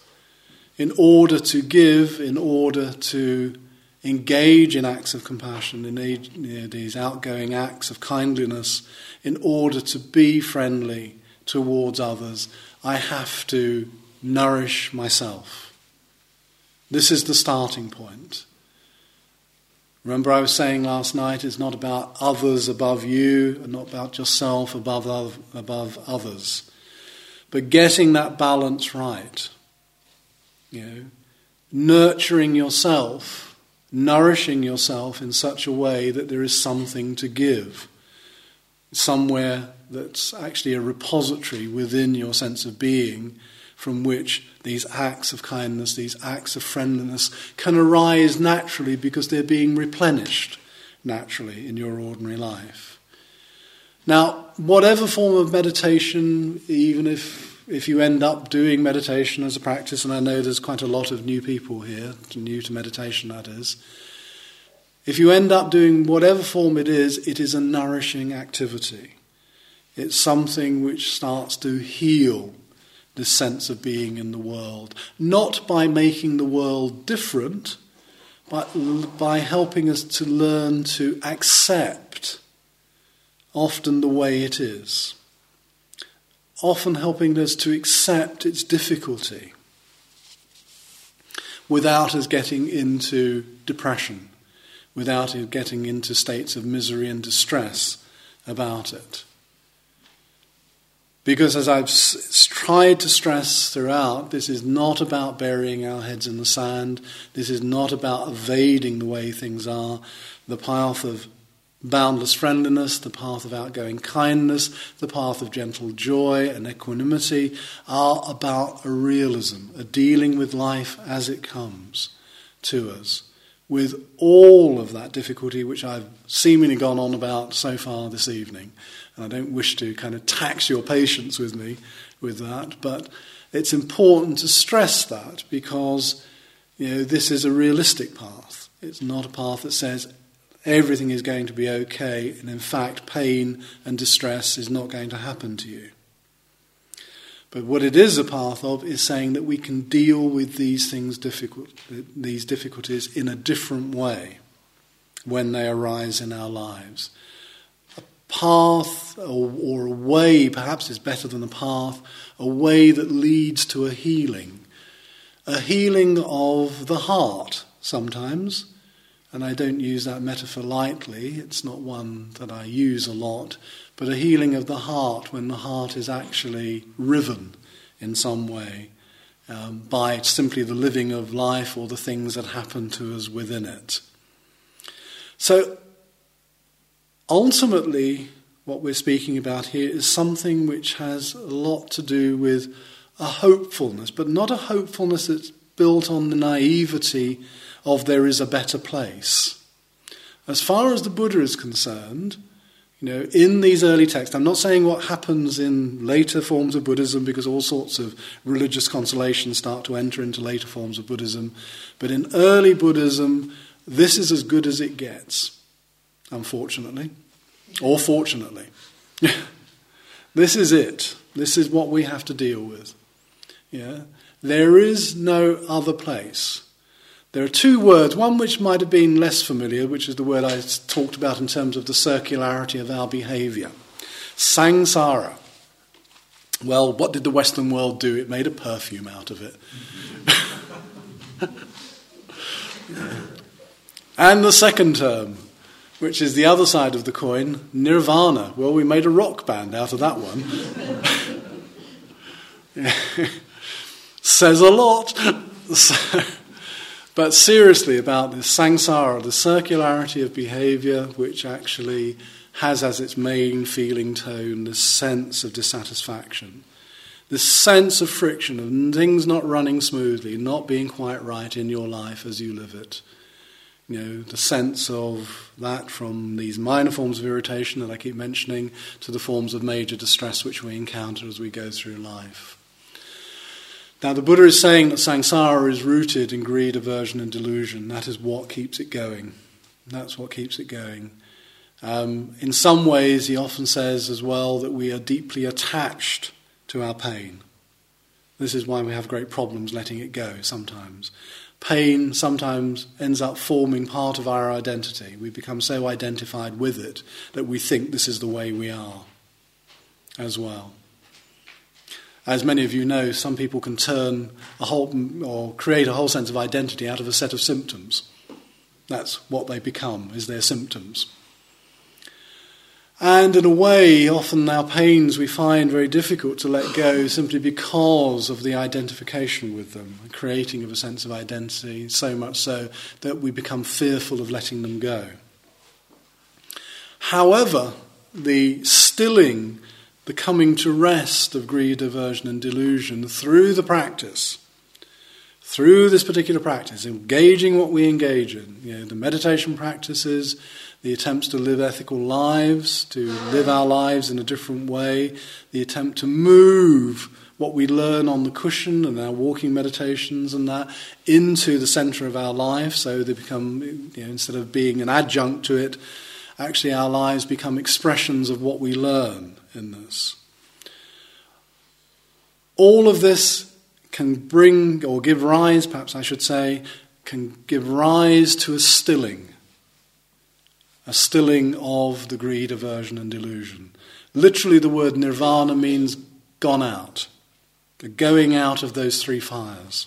In order to give, in order to engage in acts of compassion, in these outgoing acts of kindliness, in order to be friendly towards others, I have to nourish myself. This is the starting point. Remember, I was saying last night it's not about others above you, and not about yourself above, above others. But getting that balance right. You know, nurturing yourself, nourishing yourself in such a way that there is something to give. Somewhere that's actually a repository within your sense of being from which these acts of kindness, these acts of friendliness can arise naturally because they're being replenished naturally in your ordinary life. Now, whatever form of meditation, even if, if you end up doing meditation as a practice, and I know there's quite a lot of new people here, new to meditation that is, if you end up doing whatever form it is, it is a nourishing activity. It's something which starts to heal this sense of being in the world. Not by making the world different, but by helping us to learn to accept often the way it is. Often helping us to accept its difficulty without us getting into depression, without us getting into states of misery and distress about it. Because as I've s- tried to stress throughout, this is not about burying our heads in the sand. This is not about evading the way things are. The path of boundless friendliness, the path of outgoing kindness, the path of gentle joy and equanimity are about a realism, a dealing with life as it comes to us, with all of that difficulty which I've seemingly gone on about so far this evening. I don't wish to kind of tax your patience with me with that, but it's important to stress that because you know this is a realistic path. It's not a path that says everything is going to be okay, and in fact, pain and distress is not going to happen to you. But what it is a path of is saying that we can deal with these things difficult, these difficulties in a different way when they arise in our lives path or, or, a way, perhaps is better than a path, a way that leads to a healing. A healing of the heart sometimes, and I don't use that metaphor lightly, it's not one that I use a lot, but a healing of the heart when the heart is actually riven in some way um, by simply the living of life or the things that happen to us within it. So, ultimately, what we're speaking about here is something which has a lot to do with a hopefulness, but not a hopefulness that's built on the naivety of there is a better place. As far as the Buddha is concerned, you know, in these early texts, I'm not saying what happens in later forms of Buddhism because all sorts of religious consolations start to enter into later forms of Buddhism, but in early Buddhism, this is as good as it gets, unfortunately, or fortunately. this is it. This is what we have to deal with. Yeah? There is no other place. There are two words, one which might have been less familiar, which is the word I talked about in terms of the circularity of our behavior. Samsara. Well, what did the Western world do? It made a perfume out of it. and the second term, which is the other side of the coin, nirvana. Well, we made a rock band out of that one. Says a lot. So, but seriously, about this samsara, the circularity of behavior, which actually has as its main feeling tone this sense of dissatisfaction, this sense of friction, of things not running smoothly, not being quite right in your life as you live it. You know, the sense of that from these minor forms of irritation that I keep mentioning to the forms of major distress which we encounter as we go through life. Now, the Buddha is saying that samsara is rooted in greed, aversion, and delusion. That is what keeps it going. That's what keeps it going. Um, in some ways, he often says as well that we are deeply attached to our pain. This is why we have great problems letting it go sometimes. Pain sometimes ends up forming part of our identity. We become so identified with it that we think this is the way we are as well. As many of you know, some people can turn a whole or create a whole sense of identity out of a set of symptoms. That's what they become, is their symptoms. And in a way, often our pains we find very difficult to let go simply because of the identification with them, the creating of a sense of identity, so much so that we become fearful of letting them go. However, the stilling the coming to rest of greed, aversion, and delusion through the practice, through this particular practice, engaging what we engage in, you know, the meditation practices, the attempts to live ethical lives, to live our lives in a different way, the attempt to move what we learn on the cushion and our walking meditations and that into the center of our life so they become, you know, instead of being an adjunct to it, actually our lives become expressions of what we learn in this. All of this can bring, or give rise, perhaps I should say, can give rise to a stilling. A stilling of the greed, aversion, and delusion. Literally, the word nirvana means gone out, the going out of those three fires.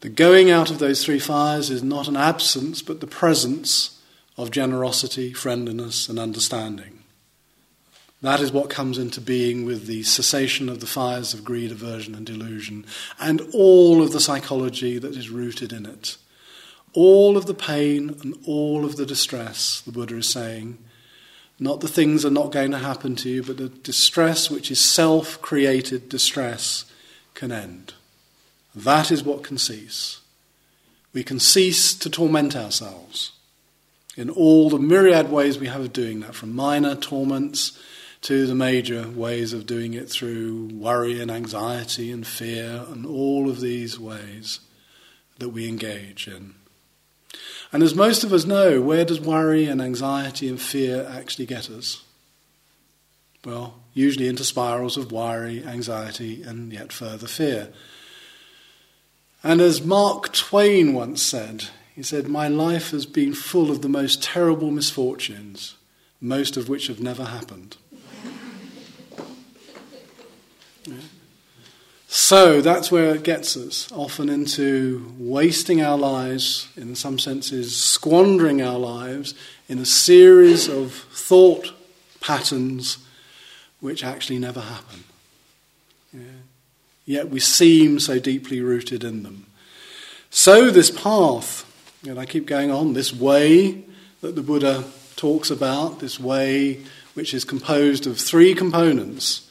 The going out of those three fires is not an absence, but the presence of generosity, friendliness, and understanding. That is what comes into being with the cessation of the fires of greed, aversion, and delusion, and all of the psychology that is rooted in it. All of the pain and all of the distress, the Buddha is saying. Not the things are not going to happen to you, but the distress, which is self created distress, can end. That is what can cease. We can cease to torment ourselves in all the myriad ways we have of doing that, from minor torments to the major ways of doing it through worry and anxiety and fear and all of these ways that we engage in. And as most of us know, where does worry and anxiety and fear actually get us? Well, usually into spirals of worry, anxiety, and yet further fear. And as Mark Twain once said, he said, My life has been full of the most terrible misfortunes, most of which have never happened. So that's where it gets us, often into wasting our lives, in some senses, squandering our lives in a series of thought patterns which actually never happen. Yeah. Yet we seem so deeply rooted in them. So, this path, and I keep going on, this way that the Buddha talks about, this way which is composed of three components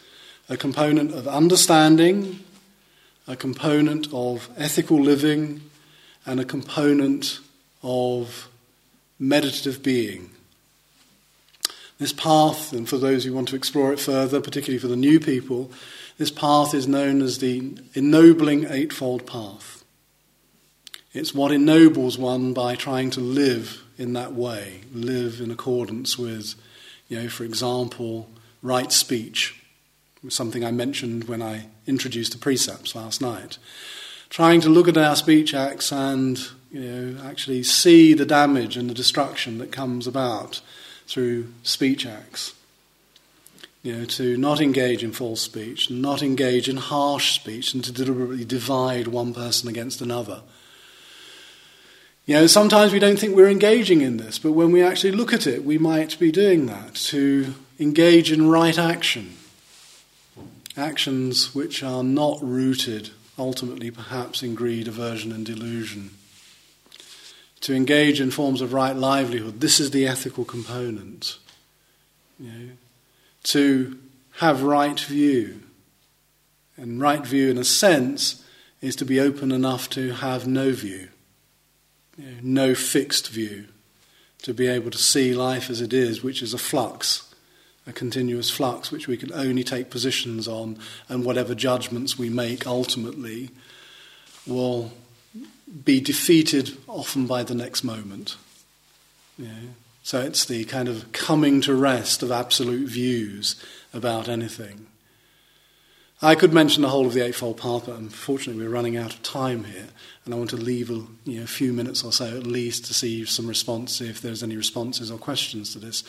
a component of understanding, a component of ethical living, and a component of meditative being. This path, and for those who want to explore it further, particularly for the new people, this path is known as the ennobling eightfold path. It's what ennobles one by trying to live in that way, live in accordance with, you know, for example, right speech, something I mentioned when I introduced the precepts last night. Trying to look at our speech acts and, you know, actually see the damage and the destruction that comes about through speech acts. You know, to not engage in false speech, not engage in harsh speech, and to deliberately divide one person against another. You know, sometimes we don't think we're engaging in this, but when we actually look at it, we might be doing that to engage in right action. Actions which are not rooted, ultimately, perhaps, in greed, aversion, and delusion to engage in forms of right livelihood. This is the ethical component. You know, to have right view. And right view, in a sense, is to be open enough to have no view, you know, no fixed view, to be able to see life as it is, which is a flux, a continuous flux, which we can only take positions on, and whatever judgments we make ultimately will be defeated often by the next moment. Yeah. So it's the kind of coming to rest of absolute views about anything. I could mention the whole of the Eightfold Path, but unfortunately we're running out of time here, and I want to leave a you know, few minutes or so at least to see some response, if there's any responses or questions to this.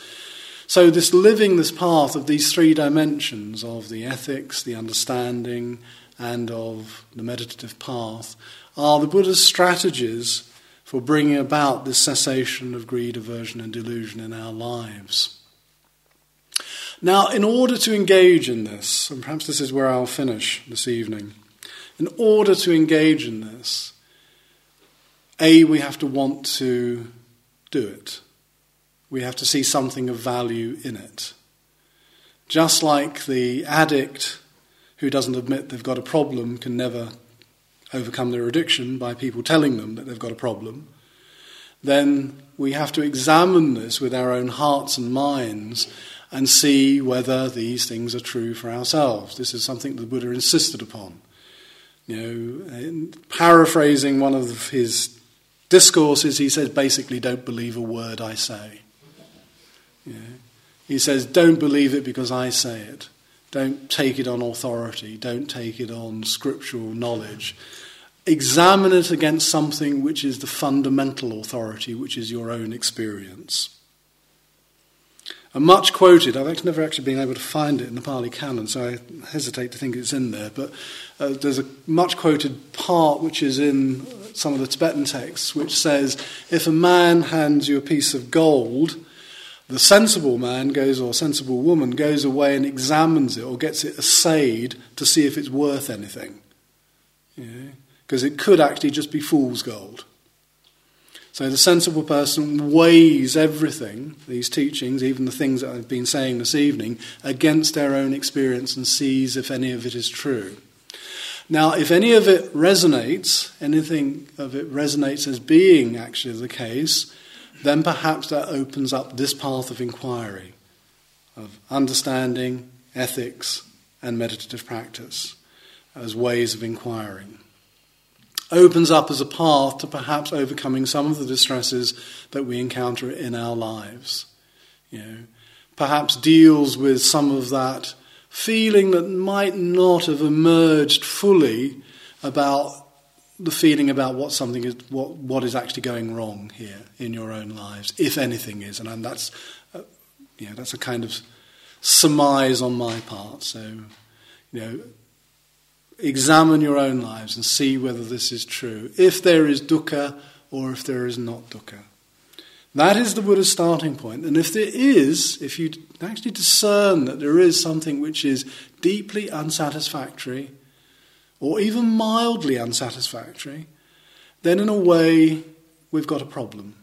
So, this living this path of these three dimensions of the ethics, the understanding, and of the meditative path are the Buddha's strategies for bringing about this cessation of greed, aversion, and delusion in our lives. Now, in order to engage in this, and perhaps this is where I'll finish this evening, in order to engage in this, A, we have to want to do it. We have to see something of value in it. Just like the addict who doesn't admit they've got a problem can never overcome their addiction by people telling them that they've got a problem, then we have to examine this with our own hearts and minds and see whether these things are true for ourselves. This is something the Buddha insisted upon. You know, paraphrasing one of his discourses, he says basically, don't believe a word I say. He says, don't believe it because I say it. Don't take it on authority. Don't take it on scriptural knowledge. Examine it against something which is the fundamental authority, which is your own experience. A much quoted, I've actually never actually been able to find it in the Pali Canon, so I hesitate to think it's in there, but uh, there's a much quoted part which is in some of the Tibetan texts which says if a man hands you a piece of gold, the sensible man goes, or sensible woman goes away and examines it or gets it assayed to see if it's worth anything. Because it could actually just be fool's gold. So the sensible person weighs everything, these teachings, even the things that I've been saying this evening, against their own experience and sees if any of it is true. Now, if any of it resonates, anything of it resonates as being actually the case, then perhaps that opens up this path of inquiry, of understanding, ethics, and meditative practice as ways of inquiring. Opens up as a path to perhaps overcoming some of the distresses that we encounter in our lives. You know, perhaps deals with some of that feeling that might not have emerged fully about the feeling about what something is, what what is actually going wrong here in your own lives, if anything is, and, and that's, uh, you know, that's a kind of surmise on my part. So, you know, examine your own lives and see whether this is true. If there is dukkha or if there is not dukkha. That is the Buddha's starting point. And if there is, if you actually discern that there is something which is deeply unsatisfactory, or even mildly unsatisfactory, then in a way we've got a problem.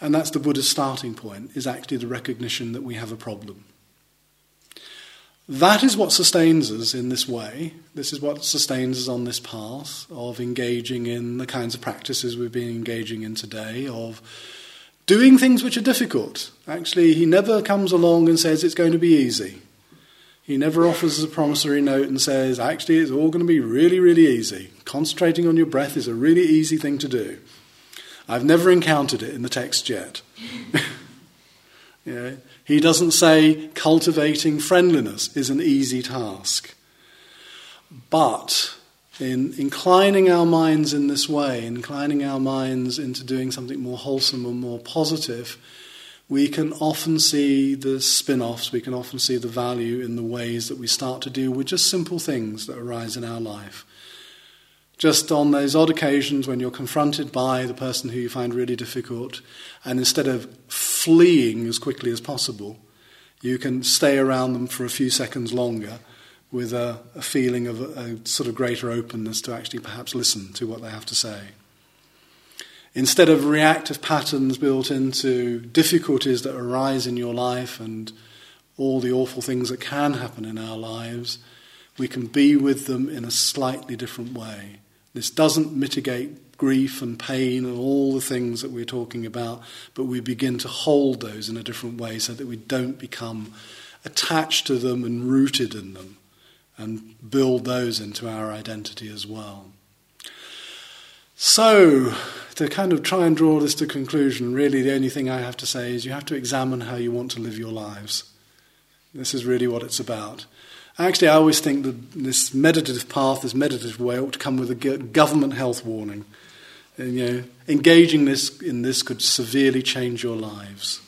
And that's the Buddha's starting point, is actually the recognition that we have a problem. That is what sustains us in this way. This is what sustains us on this path of engaging in the kinds of practices we've been engaging in today, of doing things which are difficult. Actually, he never comes along and says it's going to be easy. He never offers a promissory note and says, actually, it's all going to be really, really easy. Concentrating on your breath is a really easy thing to do. I've never encountered it in the text yet. he doesn't say cultivating friendliness is an easy task. But in inclining our minds in this way, inclining our minds into doing something more wholesome and more positive, we can often see the spin offs, we can often see the value in the ways that we start to deal with just simple things that arise in our life. Just on those odd occasions when you're confronted by the person who you find really difficult, and instead of fleeing as quickly as possible, you can stay around them for a few seconds longer with a, a feeling of a, a sort of greater openness to actually perhaps listen to what they have to say. Instead of reactive patterns built into difficulties that arise in your life and all the awful things that can happen in our lives, we can be with them in a slightly different way. This doesn't mitigate grief and pain and all the things that we're talking about, but we begin to hold those in a different way so that we don't become attached to them and rooted in them and build those into our identity as well. So, to kind of try and draw this to conclusion, really the only thing I have to say is you have to examine how you want to live your lives. This is really what it's about. Actually, I always think that this meditative path, this meditative way, ought to come with a government health warning. And, you know, engaging this in this could severely change your lives.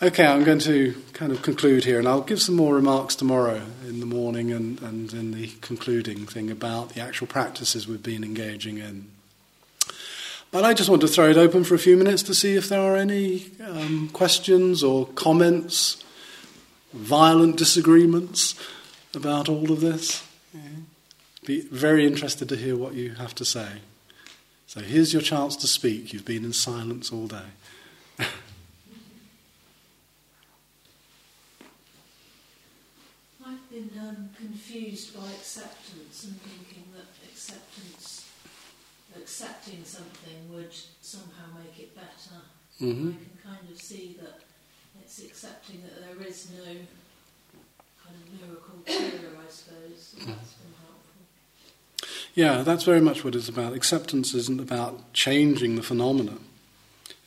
Okay, I'm going to kind of conclude here, and I'll give some more remarks tomorrow in the morning and, and in the concluding thing about the actual practices we've been engaging in. But I just want to throw it open for a few minutes to see if there are any um, questions or comments violent disagreements about all of this. Yeah. Be very interested to hear what you have to say. So here's your chance to speak. You've been in silence all day. I've been um, confused by acceptance and thinking that acceptance, accepting something would somehow make it better. Mm-hmm. I can kind of see that it's accepting that there is no kind of miracle cure, I suppose. So that's been helpful. Yeah, that's very much what it's about. Acceptance isn't about changing the phenomena.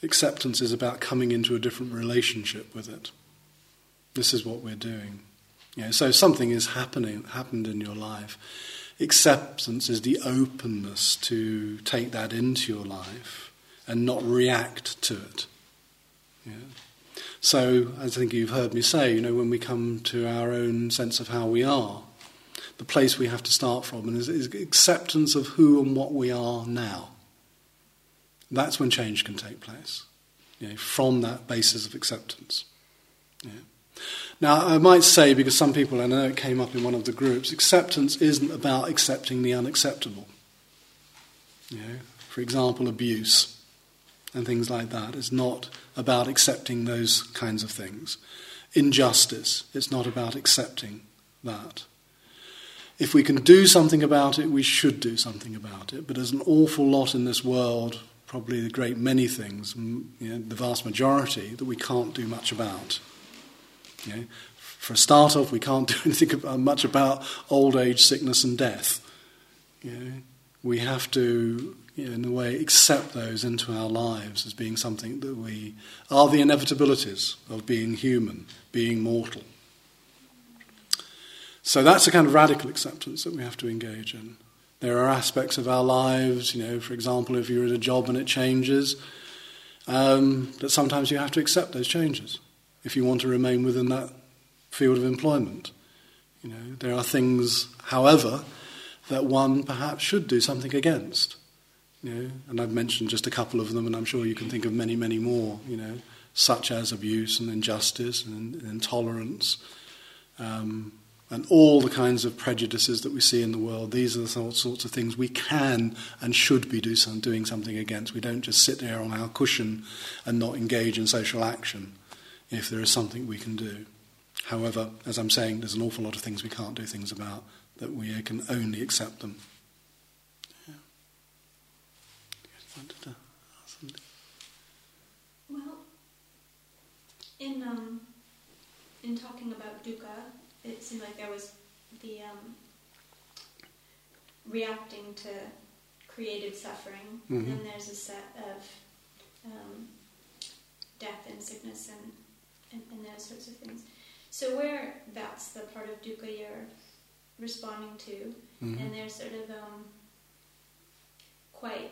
Acceptance is about coming into a different relationship with it. This is what we're doing. You know, so something is happening, happened in your life. Acceptance is the openness to take that into your life and not react to it. Yeah. So, I think you've heard me say, you know, when we come to our own sense of how we are, the place we have to start from is, is acceptance of who and what we are now. That's when change can take place, you know, from that basis of acceptance. Yeah. Now, I might say, because some people, I know it came up in one of the groups, acceptance isn't about accepting the unacceptable. You know, for example, abuse and things like that. It's not about accepting those kinds of things. Injustice, it's not about accepting that. If we can do something about it, we should do something about it. But there's an awful lot in this world, probably the great many things, you know, the vast majority, that we can't do much about. You know, for a start off, we can't do anything about, much about old age, sickness, and death. You know, we have to you know, in a way, accept those into our lives as being something that we are the inevitabilities of being human, being mortal. So that's a kind of radical acceptance that we have to engage in. There are aspects of our lives, you know, for example, if you're at a job and it changes, um, that sometimes you have to accept those changes if you want to remain within that field of employment. You know, there are things, however, that one perhaps should do something against. You know, and I've mentioned just a couple of them, and I'm sure you can think of many, many more. You know, such as abuse and injustice and intolerance, um, and all the kinds of prejudices that we see in the world. These are the sorts of things we can and should be do some, doing something against. We don't just sit there on our cushion and not engage in social action if there is something we can do. However, as I'm saying, there's an awful lot of things we can't do things about that we can only accept them. Well, in um, in talking about dukkha, it seemed like there was the um, reacting to created suffering, mm-hmm. and there's a set of um, death and sickness and, and, and those sorts of things. So where that's the part of dukkha you're responding to, mm-hmm. and there's sort of um, quite,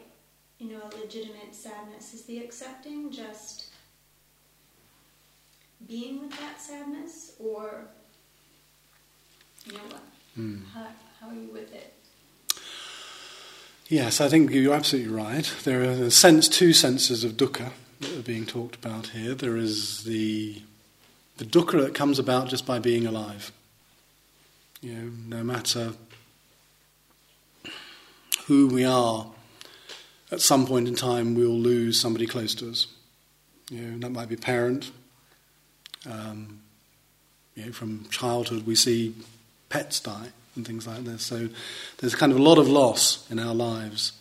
you know, a legitimate sadness. Is the accepting just being with that sadness, or you know what? Mm. How, how are you with it? Yes, I think you're absolutely right. There are sense, two senses of dukkha that are being talked about here. There is the the dukkha that comes about just by being alive. You know, no matter who we are, at some point in time we'll lose somebody close to us. You know, that might be a parent. Um, you know, from childhood we see pets die and things like this. So there's kind of a lot of loss in our lives.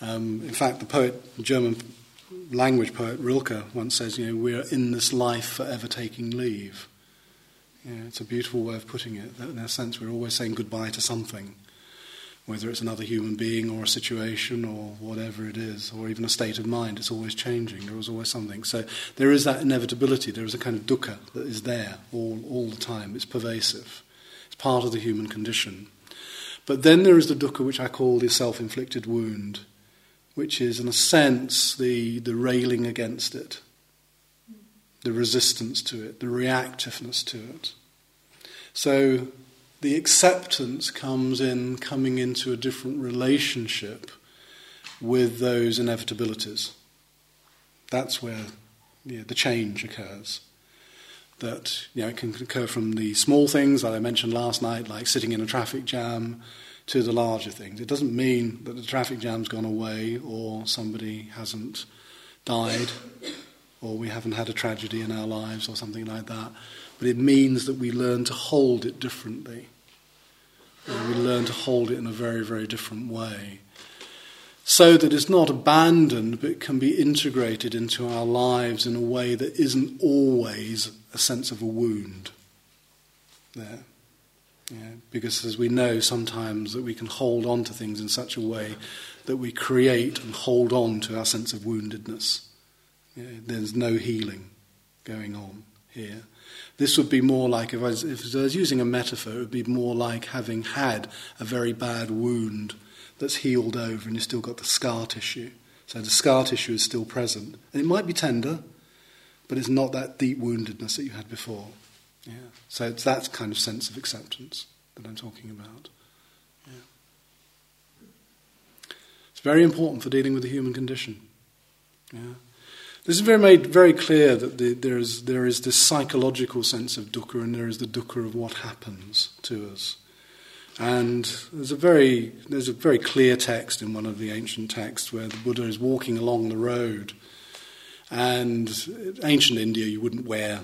Um, in fact, the poet, German language poet Rilke once says, you know, we're in this life forever taking leave. Yeah, it's a beautiful way of putting it. That in a sense, we're always saying goodbye to something, whether it's another human being or a situation or whatever it is, or even a state of mind. It's always changing. There is always something. So there is that inevitability. There is a kind of dukkha that is there all, all the time. It's pervasive. It's part of the human condition. But then there is the dukkha which I call the self-inflicted wound which is, in a sense, the, the railing against it, the resistance to it, the reactiveness to it. So the acceptance comes in coming into a different relationship with those inevitabilities. That's where you know, the change occurs. That you know, it can occur from the small things that I mentioned last night, like sitting in a traffic jam, to the larger things. It doesn't mean that the traffic jam's gone away or somebody hasn't died or we haven't had a tragedy in our lives or something like that. But it means that we learn to hold it differently. And we learn to hold it in a very, very different way. So that it's not abandoned but can be integrated into our lives in a way that isn't always a sense of a wound there. Because as we know sometimes that we can hold on to things in such a way that we create and hold on to our sense of woundedness. There's no healing going on here. This would be more like, if I, was, if I was using a metaphor, it would be more like having had a very bad wound that's healed over and you've still got the scar tissue. So the scar tissue is still present. And it might be tender, but it's not that deep woundedness that you had before. Yeah. So it's that kind of sense of acceptance that I'm talking about. Yeah. It's very important for dealing with the human condition. Yeah. This is very made very clear that the, there is there is this psychological sense of dukkha, and there is the dukkha of what happens to us. And there's a very there's a very clear text in one of the ancient texts where the Buddha is walking along the road, and ancient India you wouldn't wear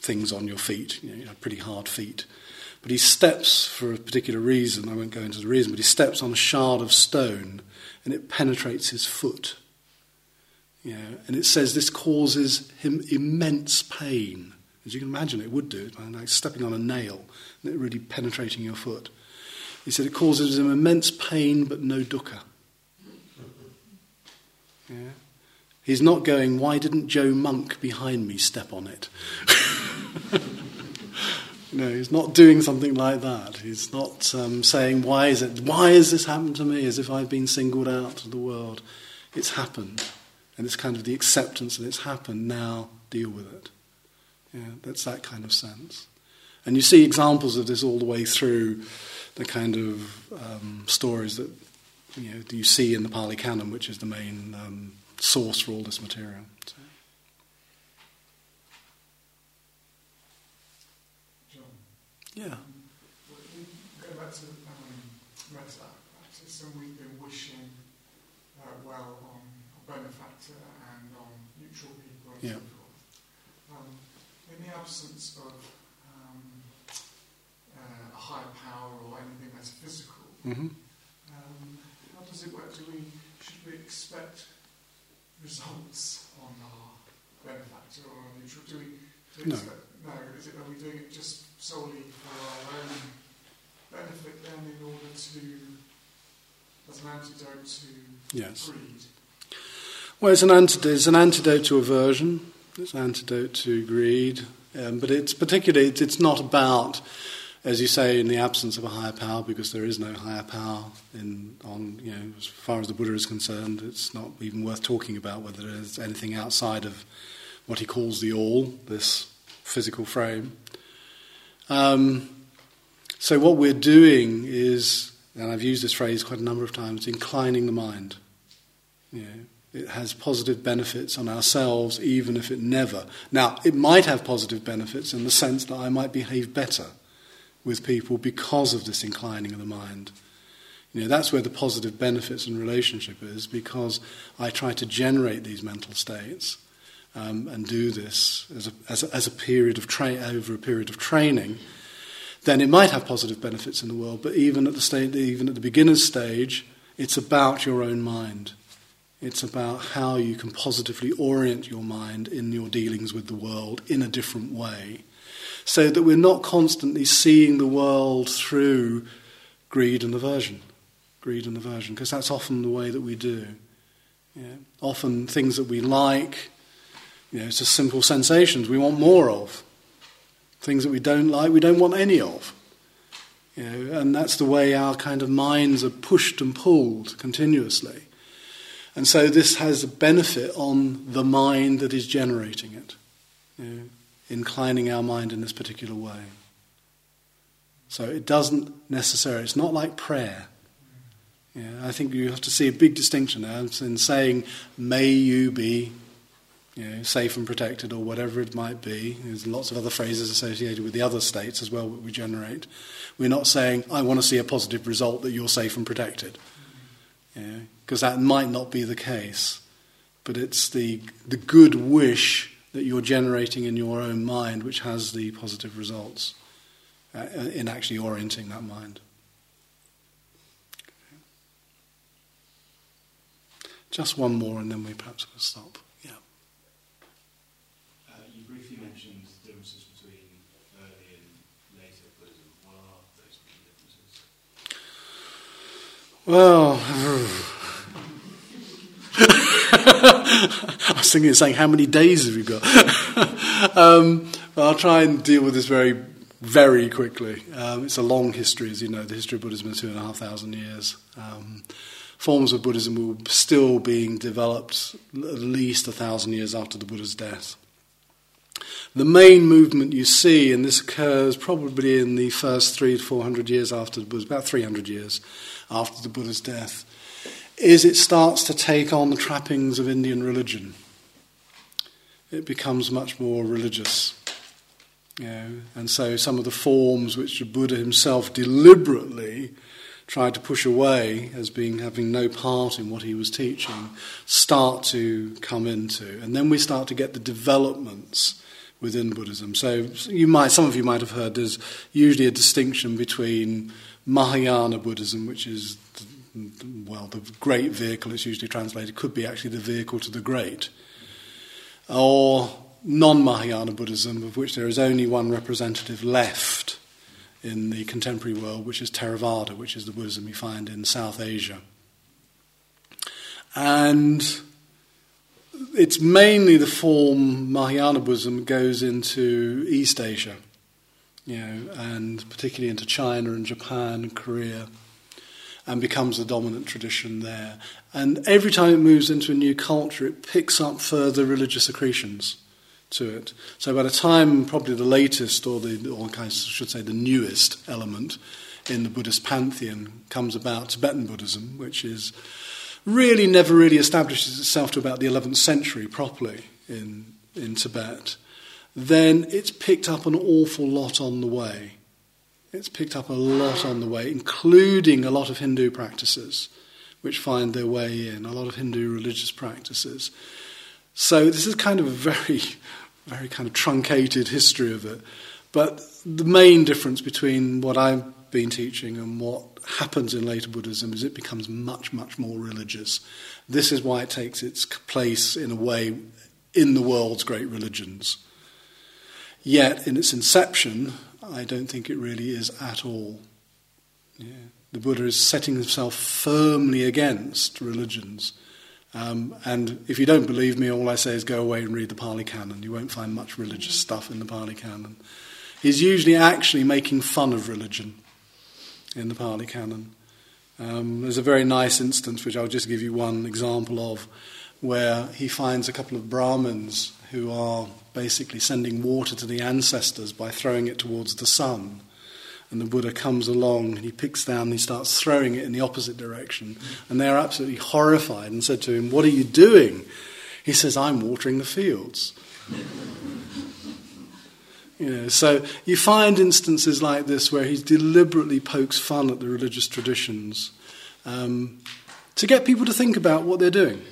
things on your feet, you know, pretty hard feet. But he steps for a particular reason, I won't go into the reason, but he steps on a shard of stone and it penetrates his foot. You know, and it says this causes him immense pain. As you can imagine, it would do, like stepping on a nail and it really penetrating your foot. He said it causes him immense pain but no dukkha. Yeah. He's not going, why didn't Joe Monk behind me step on it? no, he's not doing something like that. He's not um, saying, why is it, why has this happened to me as if I've been singled out of the world. It's happened. And it's kind of the acceptance that it's happened, now deal with it. Yeah, that's that kind of sense. And you see examples of this all the way through the kind of um, stories that you know you see in the Pali Canon, which is the main um, source for all this material. So. John. Yeah. Going back to um, metta practice, and we've been wishing uh, well on a benefactor and on neutral people and Yeah. so forth. Um, in the absence of um, uh, a higher power or anything metaphysical, hmm um, how does it work? Do we should we expect results on our benefactor or on neutral? Do we, No. no? Is it, are we doing it just solely for our own benefit then, in order to, as an antidote to Yes. greed? Well, it's an, antidote, it's an antidote to aversion, it's an antidote to greed, um, but it's particularly, it's, it's not about, as you say, in the absence of a higher power, because there is no higher power in, on, you know, as far as the Buddha is concerned, it's not even worth talking about whether there's anything outside of what he calls the all, this physical frame. Um, so what we're doing is, and I've used this phrase quite a number of times, inclining the mind. You know, it has positive benefits on ourselves, even if it never. Now, it might have positive benefits in the sense that I might behave better with people because of this inclining of the mind. You know, that's where the positive benefits in relationship is, because I try to generate these mental states um, and do this as a, as a, as a period of tra- over a period of training. Then it might have positive benefits in the world, but even at the state, even at the beginner's stage, it's about your own mind. It's about how you can positively orient your mind in your dealings with the world in a different way. So that we're not constantly seeing the world through greed and aversion. Greed and aversion, because that's often the way that we do. Often things that we like, you know, it's just simple sensations we want more of. Things that we don't like, we don't want any of. You know, and that's the way our kind of minds are pushed and pulled continuously. And so this has a benefit on the mind that is generating it, you know, inclining our mind in this particular way. So it doesn't necessarily, it's not like prayer. Yeah, I think you have to see a big distinction in saying, may you be you know, safe and protected or whatever it might be. There's lots of other phrases associated with the other states as well that we generate. We're not saying, I want to see a positive result that you're safe and protected. Because that might not be the case. But it's the, the good wish that you're generating in your own mind which has the positive results uh, in actually orienting that mind. Just one more and then we perhaps will stop. Yeah. Uh, you briefly mentioned the differences between early and later Buddhism. What are those key differences? Well, I was thinking saying, how many days have you got? um, I'll try and deal with this very, very quickly. Um, it's a long history, as you know. The history of Buddhism is two and a half thousand years. Um, forms of Buddhism were still being developed at least a thousand years after the Buddha's death. The main movement you see, and this occurs probably in the first three to four hundred years after the Buddha, about 300 years after the Buddha's death, is it starts to take on the trappings of Indian religion. It becomes much more religious. You know, and so some of the forms which the Buddha himself deliberately tried to push away as being having no part in what he was teaching start to come into. And then we start to get the developments within Buddhism. So you might, some of you might have heard there's usually a distinction between Mahayana Buddhism, which is well the great vehicle. It's usually translated could be actually the vehicle to the great, or non-Mahayana Buddhism, of which there is only one representative left in the contemporary world, which is Theravada, which is the Buddhism you find in South Asia. And it's mainly the form Mahayana Buddhism goes into East Asia, you know, and particularly into China and Japan and Korea, and becomes the dominant tradition there. And every time it moves into a new culture, it picks up further religious accretions. to it. So by the time probably the latest, or the, or I should say the newest element in the Buddhist pantheon comes about Tibetan Buddhism, which is really never really establishes itself to about the 11th century properly in, in Tibet, then it's picked up an awful lot on the way. It's picked up a lot on the way, including a lot of Hindu practices, which find their way in, a lot of Hindu religious practices. So this is kind of a very, very kind of truncated history of it. But the main difference between what I've been teaching and what happens in later Buddhism is it becomes much, much more religious. This is why it takes its place in a way in the world's great religions. Yet, in its inception, I don't think it really is at all. Yeah. The Buddha is setting himself firmly against religions. Um, and if you don't believe me, all I say is go away and read the Pali Canon. You won't find much religious stuff in the Pali Canon. He's usually actually making fun of religion in the Pali Canon. Um, there's a very nice instance, which I'll just give you one example of, where he finds a couple of Brahmins who are basically sending water to the ancestors by throwing it towards the sun. And the Buddha comes along and he picks down and he starts throwing it in the opposite direction. And they are absolutely horrified and said to him, What are you doing? He says, I'm watering the fields. You know, so you find instances like this where he deliberately pokes fun at the religious traditions um, to get people to think about what they're doing,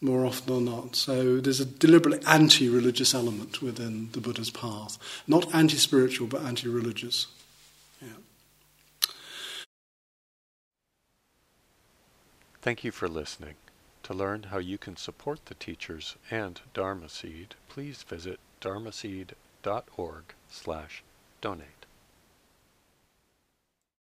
more often or not. So there's a deliberately anti religious element within the Buddha's path. Not anti spiritual, but anti religious. Yeah. Thank you for listening. To learn how you can support the teachers and Dharma Seed, please visit dharma dharmaseed.org slash donate.